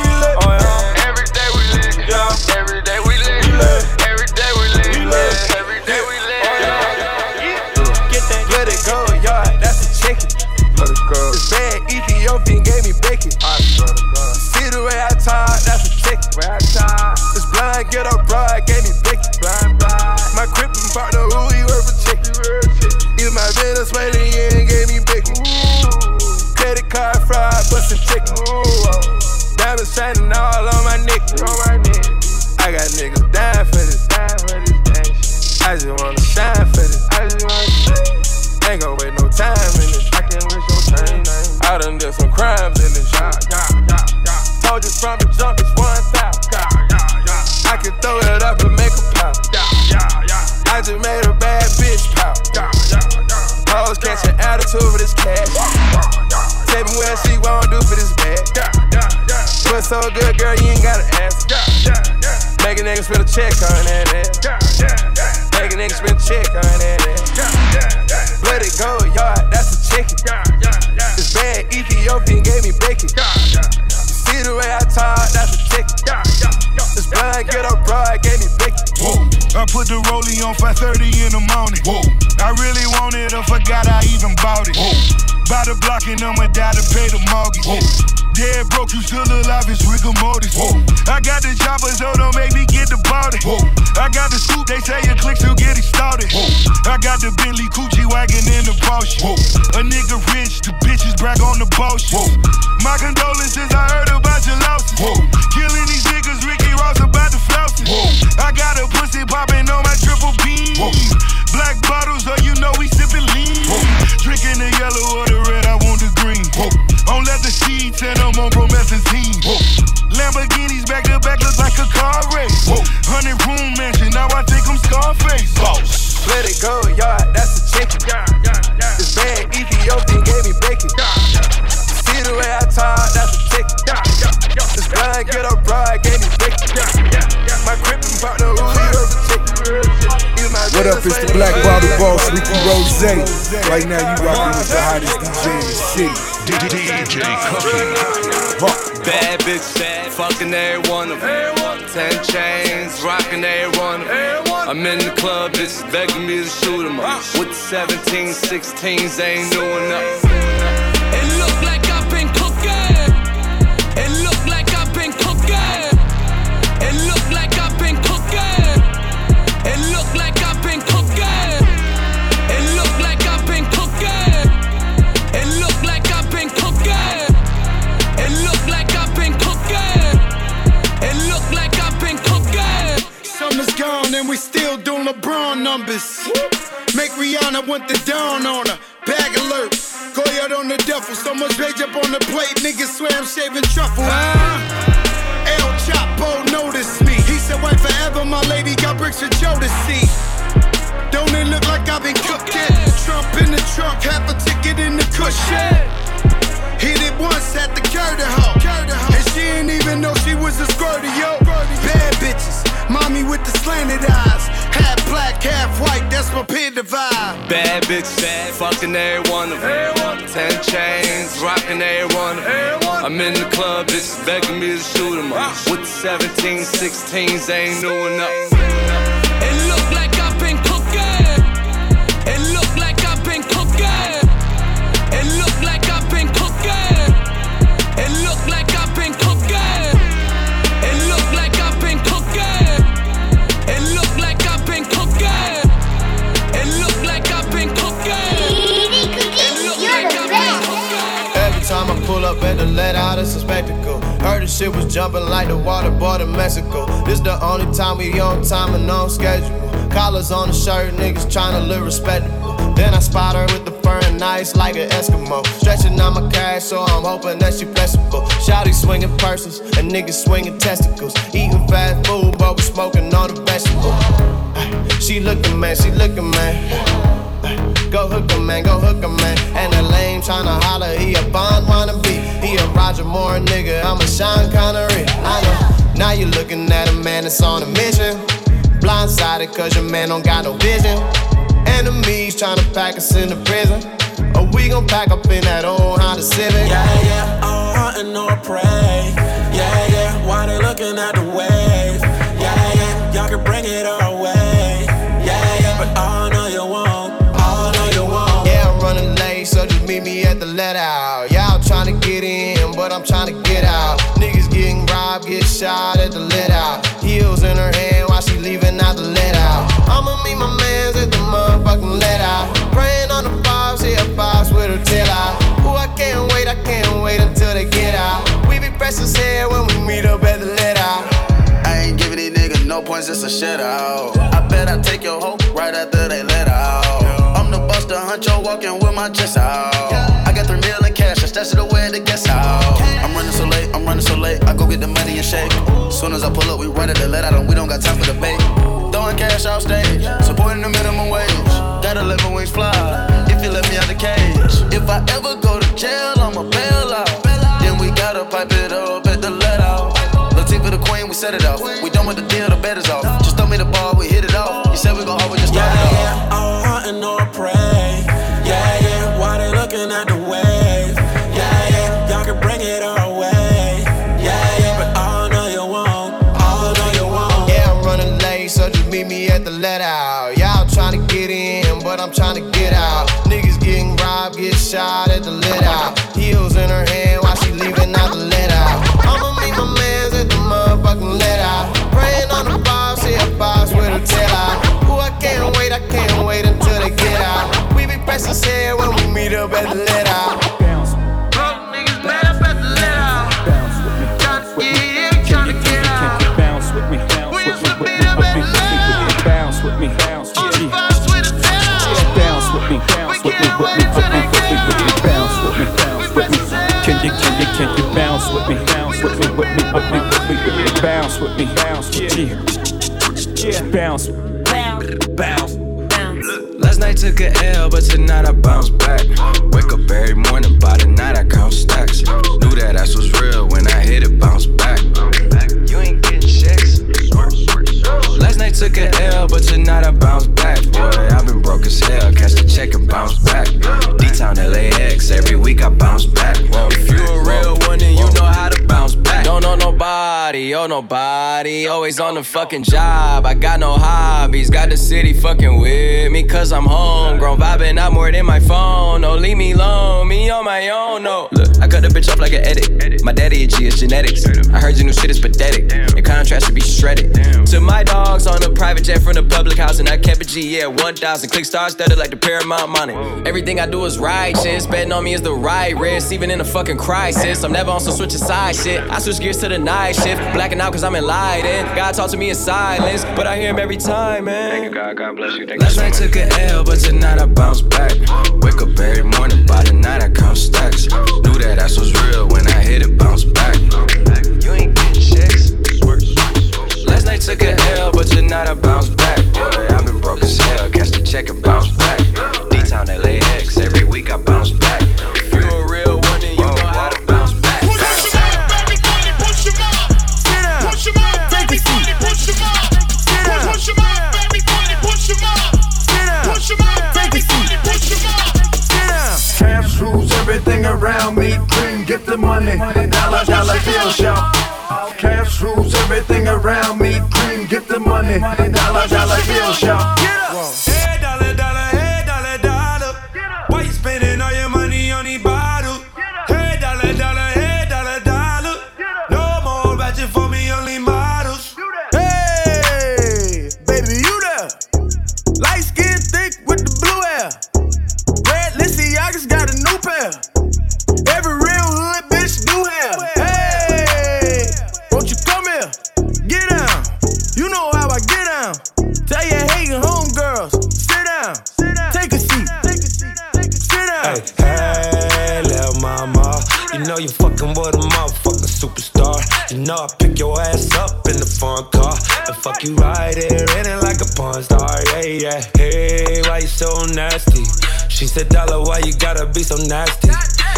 5:30 in the morning. Whoa. I really wanted I forgot I even bought it. Whoa. By the block and I'ma die to pay the mortgage. Whoa. Dead broke, you still alive, it's rigor mortis. Whoa. I got the chopper, so don't make me get the body. Whoa. I got the scoop, they say your clicks will get it started. Whoa. I got the Bentley Coochie wagon in the Porsche. Whoa. A nigga rich, the bitches brag on the bullshit. Whoa. My condolences, I heard about your losses. Whoa. Killing these niggas, Ricky Ross about the flouses. Whoa. I got a pussy popping What up? It's the Black Bottle Boss, Ricky Rose. Right now, you rocking with the hottest DJ in the city. DJ Cookie. Bad bitch, bad, fucking every one of them. Ten chains, rocking every one of them. I'm in the club, bitches begging me to shoot them up. With the 17, 16s, ain't new enough. LeBron numbers. Make Rihanna want the dawn on her. Bag alert. Go out on the duffel. So much page up on the plate. Niggas swear I'm shaving truffle. Huh? El Chapo noticed me. He said, wait forever. My lady got bricks for Joe to see. Don't it look like I've been cooking? Trump in the trunk, half a ticket in the cushion. Hit it once at the Curtis hoe. And she didn't even know she was a squirty, yo. Bad bitches, mommy with the slanted eyes. Half black, half white, that's my peer divide. Bad bitch, bad, fucking every one of them. Ten chains, rocking every one of them. I'm in the club, bitches begging me to shoot them up. With the 17, 16s, ain't new enough. Pull up at the let out, it's a spectacle. Heard the shit was jumping like the water board in Mexico. This the only time we on time and on schedule. Collars on the shirt, niggas tryna look respectable. Then I spot her with the fur and ice like an Eskimo. Stretching out my cash, so I'm hoping that she flexible. Shouty swinging purses and niggas swinging testicles. Eating fast food, but we smoking on the vegetable. She looking, man, she looking, man. Go hook 'em, man, go hook 'em, man. And the lame tryna holler, he a Bond wannabe. He a Roger Moore nigga, I'm a Sean Connery. I know. Now you looking at a man that's on a mission. Blindsided cause your man don't got no vision. Enemies tryna pack us into prison. Or we gon' pack up in that old Honda Civic. Yeah, yeah, all hunting or prey. Yeah, yeah, why they looking at the wave? Yeah, yeah, y'all can bring it our let out. Y'all tryna get in, but I'm tryna get out. Niggas getting robbed, get shot at the let out. Heels in her hand while she leaving out the let out. I'ma meet my mans at the motherfucking let out. Praying on the box, a box with her tail out. Ooh, I can't wait, I can't wait until they get out. We be pressing head when we meet up at the let out. I ain't giving these niggas no points, just a shit out. I bet I take your hoe right after they let out. The buster, huncho, walking with my chest out. I got three million cash, I stash it away at the guest house. I'm running so late, I'm running so late, I go get the money and shake. Soon as I pull up, we run the let out, and we don't got time for bait. Throwing cash off stage, supporting the minimum wage. Got 11 wings fly, if you let me out the cage. If I ever go to jail, I'ma bail out. Then we gotta pipe it up at the let out. Latifah the queen, we set it off. We done with the deal, the bet is off. Just throw me the ball, we hit it off. You said we gon' always but I'm tryna get out. Niggas getting robbed, get shot at the let out. Heels in her hand while she leaving out the let out. I'ma meet my mans at the motherfucking let out. Praying on the box, yeah, box with her tail out. Ooh, I can't wait, I can't wait until they get out. We be pressing head when we meet up at the let Bounce with me, bounce with yeah. you. Yeah. Bounce. Bounce. Bounce. bounce. Last night took a L, but tonight I bounce back. Wake up every morning, by the night I count stacks. Knew that ass was real when I hit it, bounce back. You ain't getting checks. Last night took a L, but tonight I bounce back. Boy, I've been broke as hell, catch the check and bounce back. D-Town LAX, every week I bounce nobody. Always on the fucking job. I got no hobbies. Got the city fucking with me, cause I'm homegrown. Vibing out more than my phone. No, leave me alone. Me on my own, no. Look, I cut the bitch off like an edit. My daddy a G is genetics. I heard your new shit is pathetic. Your contrast should be shredded. To my dogs on a private jet from the public house, and I kept a G, yeah, 1,000. Click stars studded like the Paramount money. Everything I do is righteous. Betting on me is the right risk, even in a fucking crisis. I'm never on some switching side shit. I switch gears to the night shift. Blacking out cause I'm enlightened. God talk to me in silence, but I hear him every time, man. Thank you, God. God bless you. Thank Last night took an L, but tonight I bounce back. Wake up every morning, by the night I count stacks. Knew that ass was real when I hit it, bounce back. You ain't getting checks. Last night took an L, but tonight I bounce back. Boy, I've been broke as hell. Catch the check and bounce back. Get the money. Dollar, dollar bill shop. Cash rules everything around me. Cream, get the money. Dollar, dollar bill shop. Fuck you in it like a porn star. Yeah, yeah. Hey, why you so nasty? She said, Dollar, why you gotta be so nasty?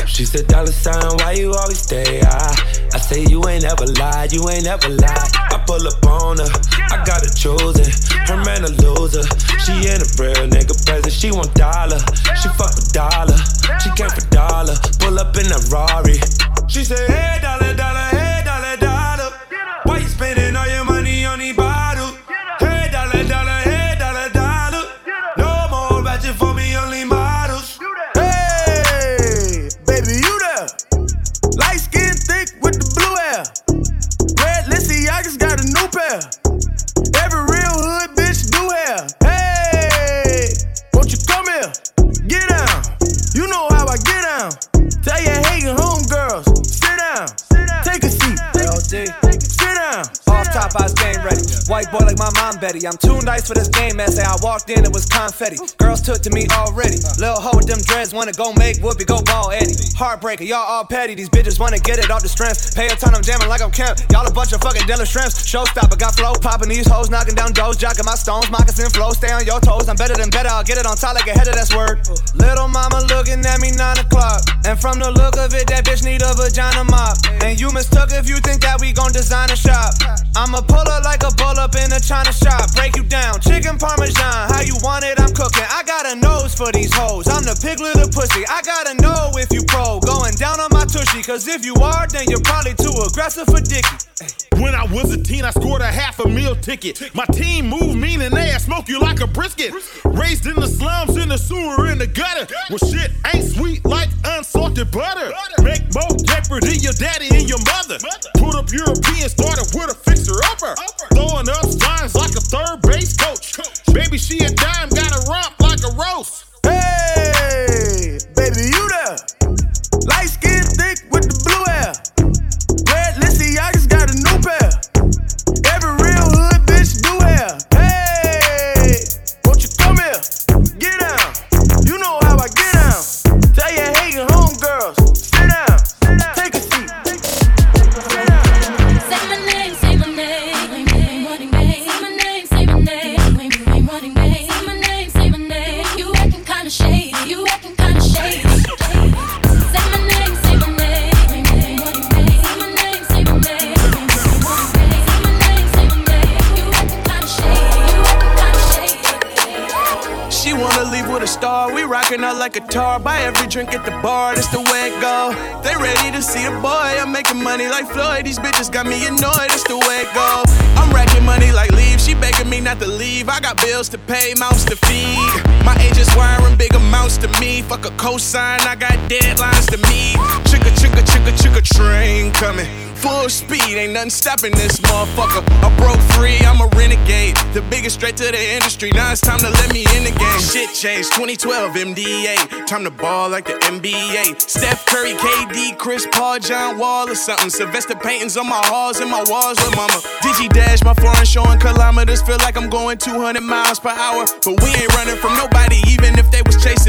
She said, Dollar sign, why you always stay high? I say, You ain't ever lied, you ain't ever lied. I pull up on her, I got her chosen. Her man a loser. She ain't a real nigga present, she want dollar. She fuck with dollar, she came for dollar. Pull up in a Rari. She said, Hey, dollar, dollar, nice for this game, man. Say I walked in, it was confetti. Girls took to me already. Lil' hoe with them dreads, wanna go make Whoopi go ball Eddie. Heartbreaker, y'all all petty. These bitches wanna get it off the strength. Pay a ton, I'm jamming like I'm Kemp. Y'all a bunch of fucking Dylan shrimps. Showstopper, got flow popping these hoes, knocking down doors, jocking my stones, moccasin flow. Stay on your toes, I'm better than better. I'll get it on top like a head of that's word. Little mama looking at me nine o'clock. And from the look of it, that bitch need a vagina mop. And you mistook if you think that we gon' design a shop. I'ma pull up like a bull up in a China shop. Break you down, chicken parmesan. How you want it, I'm cooking. I got a nose for these hoes. I'm the piglet of pussy. I gotta Cause if you are, then you're probably too aggressive for dicky. When I was a teen, I scored a half a meal ticket. My team moved mean and they smoke you like a brisket. Raised in the slums, in the sewer, in the gutter. Well, shit ain't sweet like unsalted butter. Make more jeopardy your daddy and your mother. Put up European, started with a fixer upper. Throwing up signs like a third base coach. Baby, she a dime, like a tar, buy every drink at the bar, that's the way it go. They ready to see the boy, I'm making money like Floyd. These bitches got me annoyed, that's the way it go. I'm racking money like leave, she begging me not to leave. I got bills to pay, mouths to feed. My agent's wiring big amounts to me. Fuck a cosign, I got deadlines to meet. Chicka, chicka, chicka, chicka, train coming. Full speed, ain't nothing stopping this motherfucker. I broke free, I'm a renegade. The biggest straight to the industry. Now it's time to let me in the game. Shit changed, 2012 MDA. Time to ball like the NBA. Steph Curry, KD, Chris Paul, John Wall or something. Sylvester paintings on my halls and my walls with mama. Digi dash, my foreign showing kilometers. Feel like I'm going 200 miles per hour. But we ain't running from nobody, even if they was chasing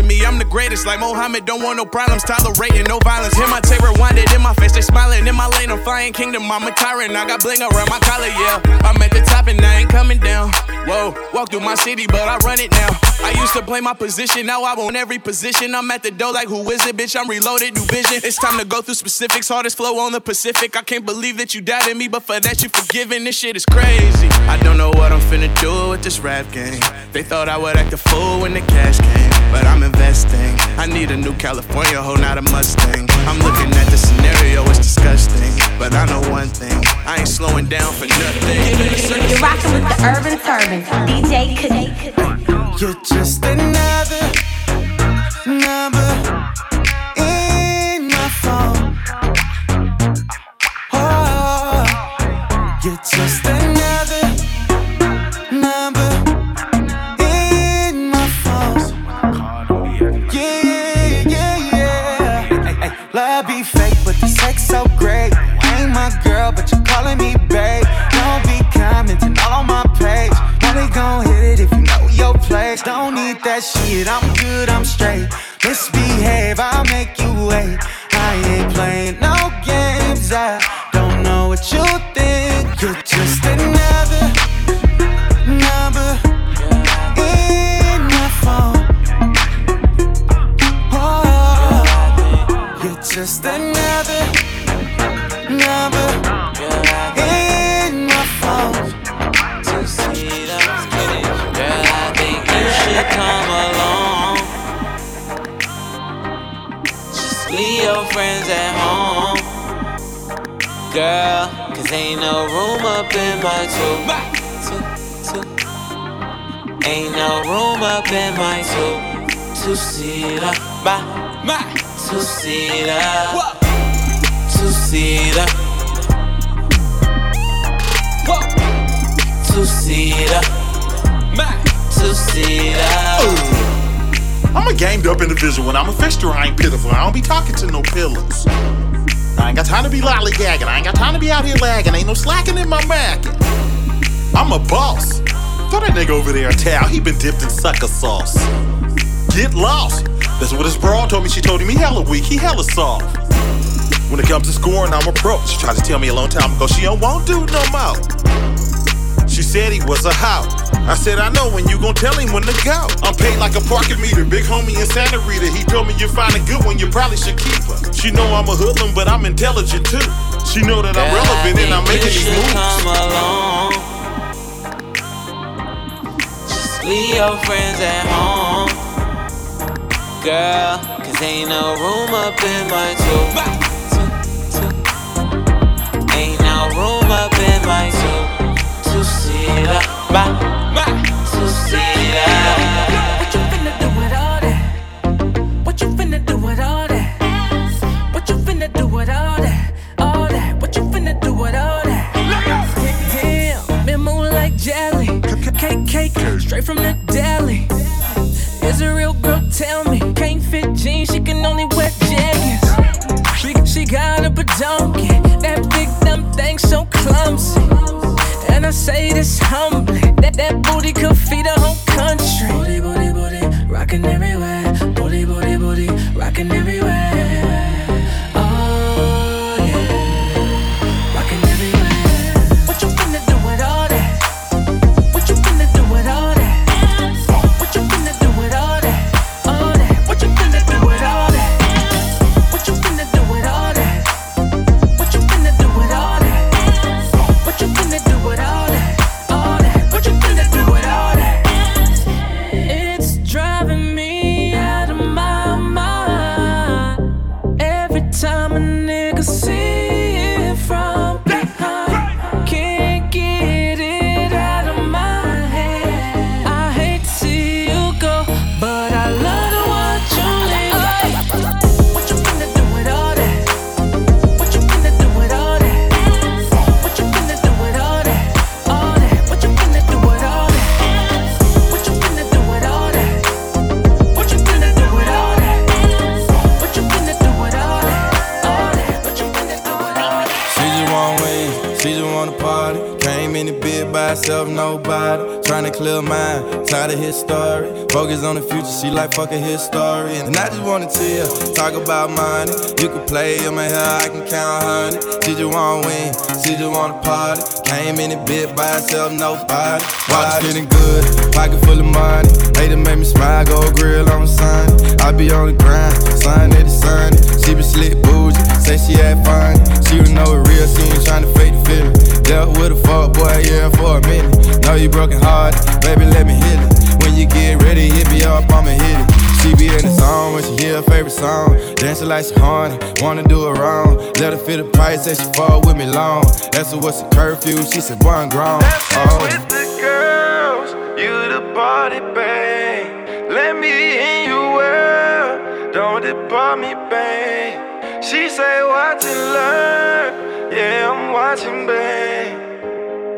greatest, like Mohammed. Don't want no problems, tolerating no violence. Hear my tape rewinded in my face, they smiling in my lane. I'm flying kingdom, I'm a tyrant. I got bling around my collar, yeah. I'm at the top and I ain't coming down. Whoa, walk through my city, but I run it now. I used to play my position, now I want every position. I'm at the door like, who is it, bitch? I'm reloaded, new vision. It's time to go through specifics. Hardest flow on the Pacific. I can't believe that you doubted me, but for that you forgiven. This shit is crazy. I don't know what I'm finna do with this rap game. They thought I would act a fool when the cash came, but I'm investing. I need a new California hoe, not a Mustang. I'm looking at the scenario, it's disgusting, but I know one thing. I ain't slowing down for nothing. You're rocking with the Urban Turban, DJ Kadeem. You're just another number in my phone. Oh, you're just another Don't need that shit, I'm good, I'm straight. Misbehave, I'll make you wait. I ain't playing no friends at home. Girl, cause ain't no room up in my two. two, two. Ain't no room up in my two. Two seater. My, my. Two seater. Two seater. Two seater. Two seater. I'm a gamed up individual and I'm a fixture, I ain't pitiful. I don't be talking to no pillows. I ain't got time to be lollygagging. I ain't got time to be out here lagging. Ain't no slacking in my macking. I'm a boss. Throw that nigga over there a towel. He been dipped in sucker sauce. Get lost. That's what his broad told me. She told him he hella weak. He hella soft. When it comes to scoring, I'm approached. She tried to tell me a long time ago she don't want dude no more. She said he was a hoe. I said, I know when you gon' tell him when to go. I'm paid like a parking meter, big homie in Santa Rita. He told me you find a good one, you probably should keep her. She know I'm a hoodlum, but I'm intelligent too. She know that I'm relevant and I'm making these moves. Come along. Just leave your friends at home. Girl, cause ain't no room up in my two. Ain't no room up in my two. Two seater. My, my. Two seater. What you finna do with all that? What you finna do with all that? What you finna do with all that? All that. What you finna do with all that? Damn, been moving like jelly. Cake, cake, straight from the deli. Is a real girl? Tell me. Can't fit jeans, she can only wear jeggings. She, she got up a donkey. That big dumb thing so clumsy. And I say this humbly. That that booty could feed a whole country. Booty, booty, booty, rocking everywhere. Booty, booty, booty, rocking everywhere. Of his story. Focus on the future, she like fuck a his story. And I just wanna tell, you, talk about money. You can play in my hair, I can count honey. She just wanna win, she just wanna party. Came in the bed by herself, nobody. Watch feeling good, pocket full of money. Hater make me smile, go grill on Sunday. I be on the grind, Sunday to Sunday. She be slick bougie, say she had fun. She would know it real, she ain't tryna fake the feeling. Dealt with a fuck boy, yeah, for a minute. Know you broken heart, baby, let me hit it. You get ready, hit me up, I'ma hit it. She be in the zone when she hear her favorite song. Dancing like she horny, wanna do it wrong. Let her feel the price, say she fall with me long. Asked her what's the curfew, she said, boy, I'm grown. Oh. the girls, you the party babe. Let me in your world, don't depart me, babe. She say, watch and learn, yeah, I'm watching, babe.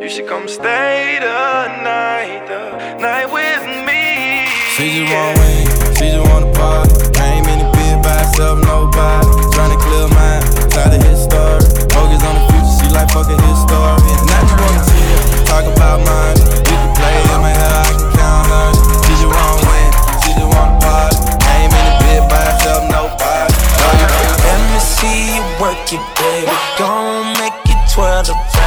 You should come stay the night, the night with me. She just wanna win, she just wanna party. Came in the bed by herself, nobody. Tryna clear mind, tired of his story. Focus on the future, she like fucking his story. And I just wanna chill, talk about money. You can play in my hair, I can count honey. She just wanna win, she just wanna party. Came in the bed by herself, nobody. Let me see you work it, baby. Gon' make it twirl around.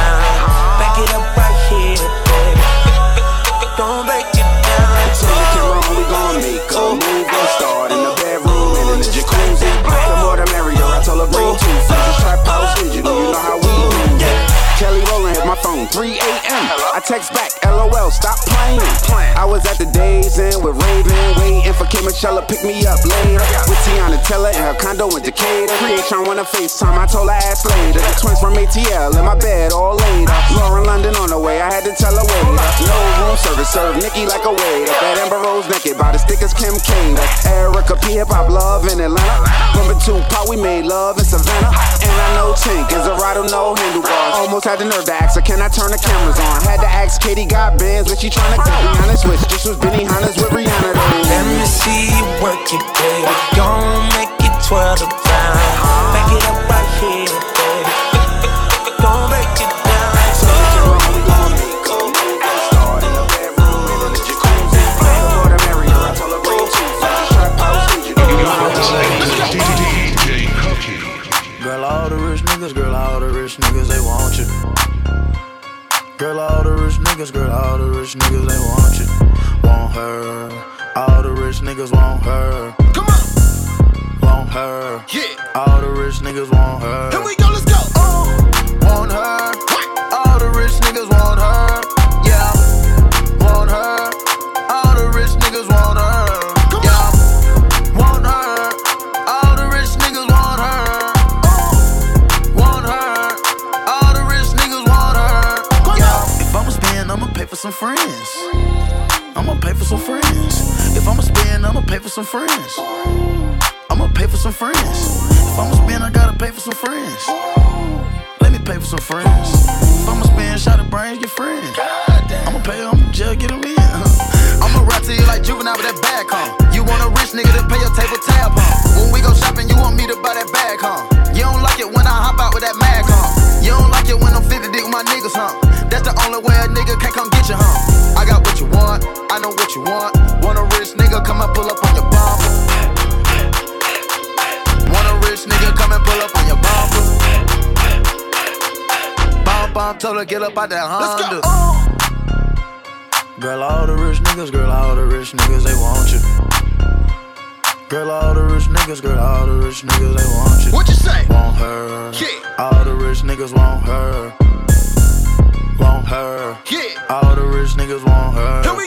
It up right here, phone, 3 a.m. I text back, LOL, stop playing. I was at the Days Inn with Raven, waiting for Kim Michelle pick me up later. With Teyana Taylor in her condo in Decatur. Creation wanna FaceTime, I told her ass later. The twins from ATL in my bed all later. Lauren London on the way, I had to tell her wait. No room service, serve Nikki like a waiter. That Amber Rose naked, by the stickers Kim K. Erica P, hip hop love in Atlanta. Remember Tupac, we made love in Savannah. And I know Tink is a rider, no handlebars. Almost had the nerve to ask her, can I turn the cameras on? Had to ask Katie, got bands, but she tryna get Rihanna switch. This was Benny Hanna's with Rihanna. though. Let me see you work it, baby. Gon' make it twirl around. Back it up Girl, all the rich niggas, girl, all the rich niggas, they want you. Want her. All the rich niggas want her. Come on. Want her. Yeah. All the rich niggas want her. Here we go, some friends. I'ma pay for some friends. If I'ma spend, I'ma pay for some friends. I'ma pay for some friends. If I'ma spend, I gotta pay for some friends. Let me pay for some friends. If I'ma spend, shot of brains, get friends. I'ma pay them, just get them in. I'ma rap to you like juvenile with that bag, huh? You want a rich nigga to pay your table tab, huh? When we go shopping, you want me to buy that bag, huh? You don't like it when I hop out with that mag, huh? You don't like it when I'm 50 dick with my niggas, huh? That's the only way a nigga can't come get you, huh? I got what you want, I know what you want. Want a rich nigga, come and pull up on your bumper. Want a rich nigga, come and pull up on your bumper. Bump, bump, told her get up out that Honda. Uh. Girl, all the rich niggas, girl, all the rich niggas, they want you. Girl, all the rich niggas, girl, all the rich niggas, they want you. What you say? Want her. Yeah. All the rich niggas want her. Her. Yeah. All the rich niggas want her.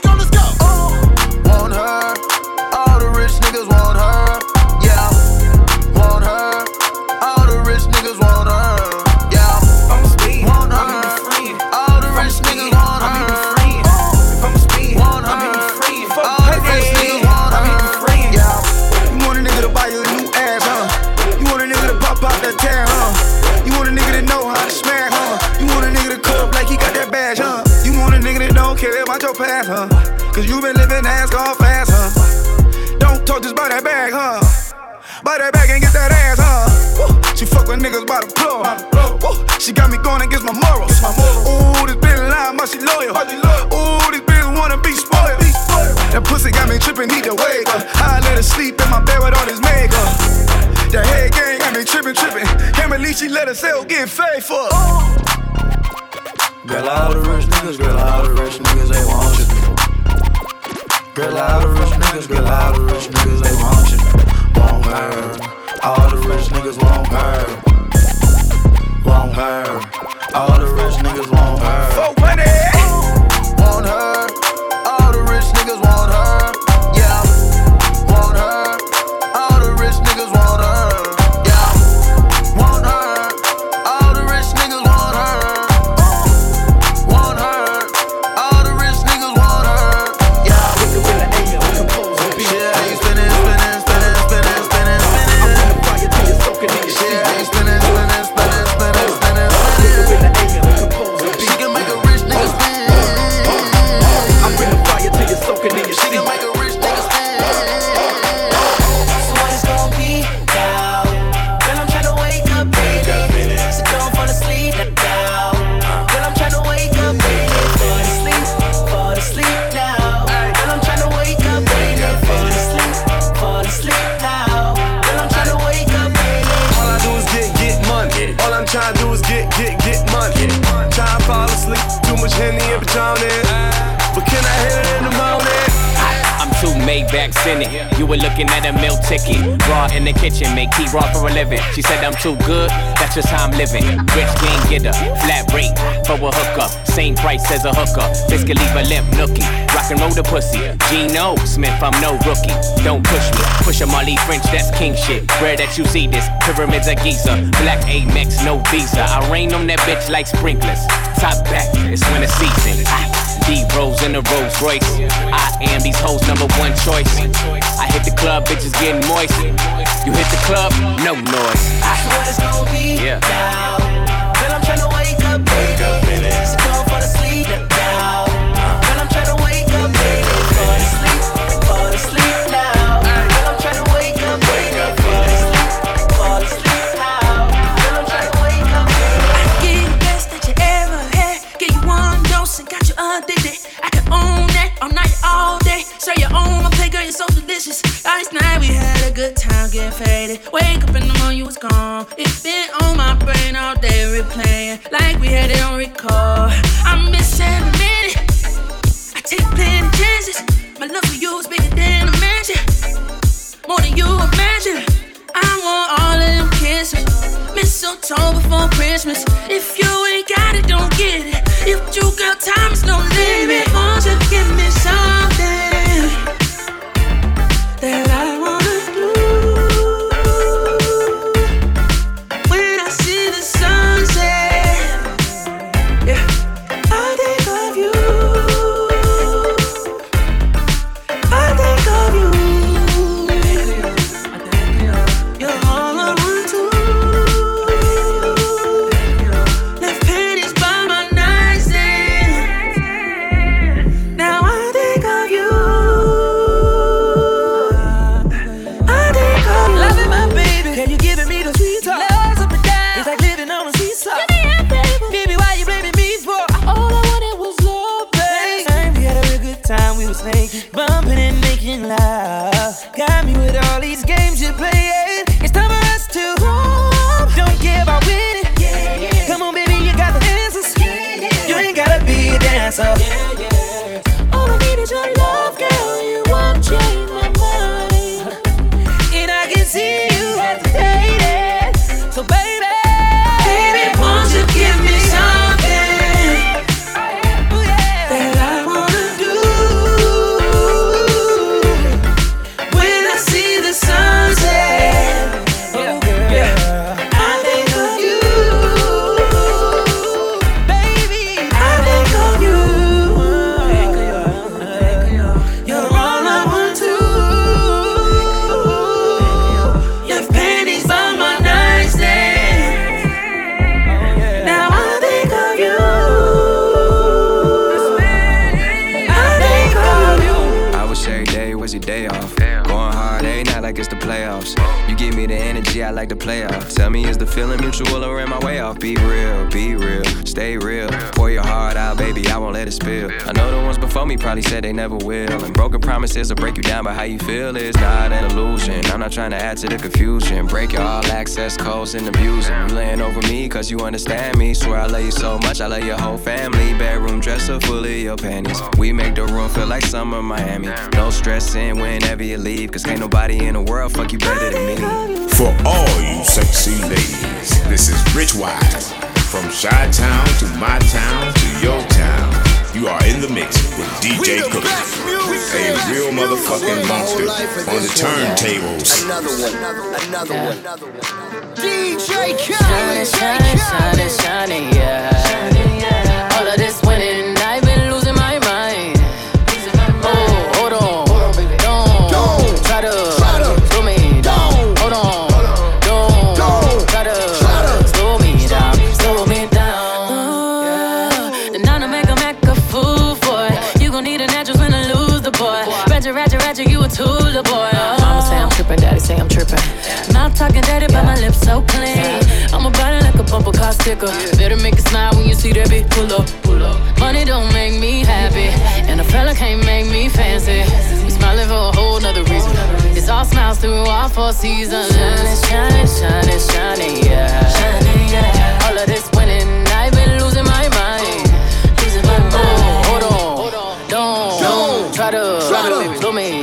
let sell get faithful. Girl, all the rich niggas, girl, all the rich niggas, they want what's in it. You were looking at a meal ticket. Raw in the kitchen, make tea raw for a living. She said I'm too good, that's just how I'm living. Rich can't get a flat rate for a hookup. Same price as a hooker. Biscuit leave a limp nookie. Rock and roll the pussy. Gino Smith, I'm no rookie. Don't push me. Push a Molly French, that's king shit. Rare that you see this. Pyramids of Giza. Black Amex, no visa. I rain on that bitch like sprinklers. Top back, it's winter season. I D Rose in a Rolls Royce. I am these hoes' number one choice. I hit the club, bitches getting moist. You hit the club, no noise. I swear it's gonna be yeah. down. Then I'm trying to wake up, baby. good time get faded. Wake up in the morning, you was gone. It's been on my brain all day, replaying like we had it on record. I'm missing a minute. I take plenty chances. My love for you is bigger than a mansion, more than you imagine. I want all of them kisses, mistletoe before Christmas. If you ain't got it, don't get it. If you got time, it's no limit. Won't you give me some? The turntables. Another one, another one, another one. DJ Khaled. Shining, shining, shining, yeah. So clean. I'm a body like a bumper car sticker. Better make it smile when you see that bitch pull up, pull up. Money don't make me happy, and a fella can't make me fancy. We smiling for a whole nother reason. It's all smiles through all four seasons. Shining, shining, shining, shining, yeah. Shining, yeah. All of this winning, I've been losing my mind. Losing my mind. Oh, hold on, don't, don't try to, try to me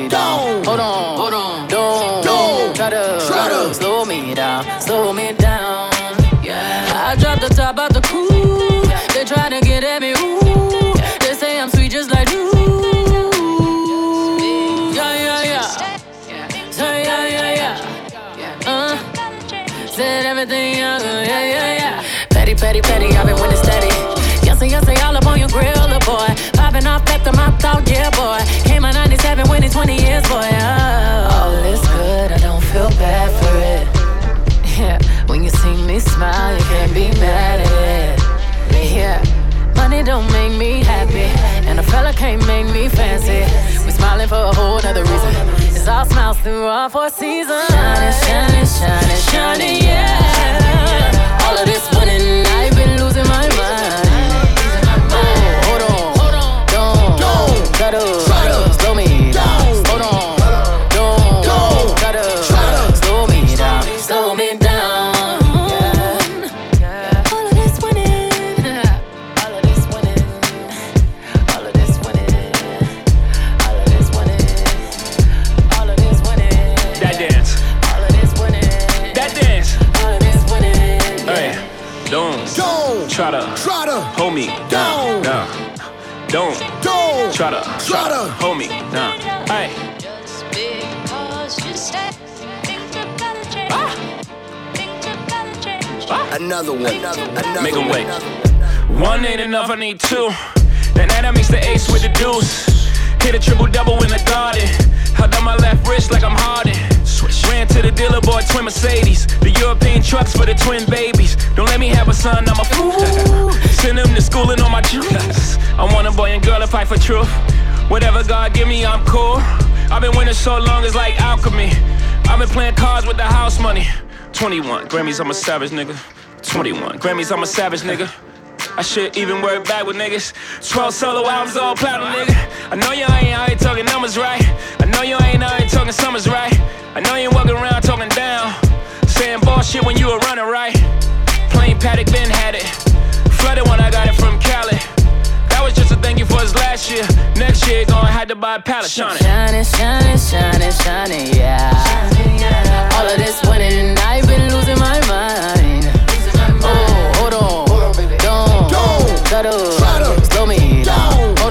thought, yeah, boy. Came out 97, winning 20 years, boy. Oh, all is good, I don't feel bad for it. Yeah, when you see me smile, you can't be mad at it. Yeah, money don't make me happy, and a fella can't make me fancy. We smiling for a whole nother reason. It's all smiles through all four seasons. Shining, shining, shining, shining, yeah. All of this winning, I've been losing my mind. Don't, try to, try to hold me down. Hey. Ah. Another one, another Make 'em one. wait. One ain't enough, I need two. Then that makes the ace with the deuce. Hit a triple double in the garden. Held on my left wrist like I'm Harden. Ran to the dealer, bought twin Mercedes. The European trucks for the twin babies. Don't let me have a son, I'm a fool. Send them to school and on my juice. I want a boy and girl to fight for truth. Whatever God give me, I'm cool. I've been winning so long, it's like alchemy. I've been playing cards with the house money. 21 Grammys, I'm a savage nigga. 21 Grammys, I'm a savage nigga. I should even work back with niggas. 12 solo albums, all platinum, nigga. I know you ain't out here talking numbers right. I know you ain't out here talking summers right. I know you ain't walking around talking down. Saying bullshit when you were running right. Plain Patek Ben had it. Flooded when I got it from Cali. That was just a thank you for his last year. Next year, gonna have to buy a pallet. Shining. Shining, shining, shining, shining, yeah. All of this winning, I've been losing my mind. Oh, hold on, don't try to slow me down. Hold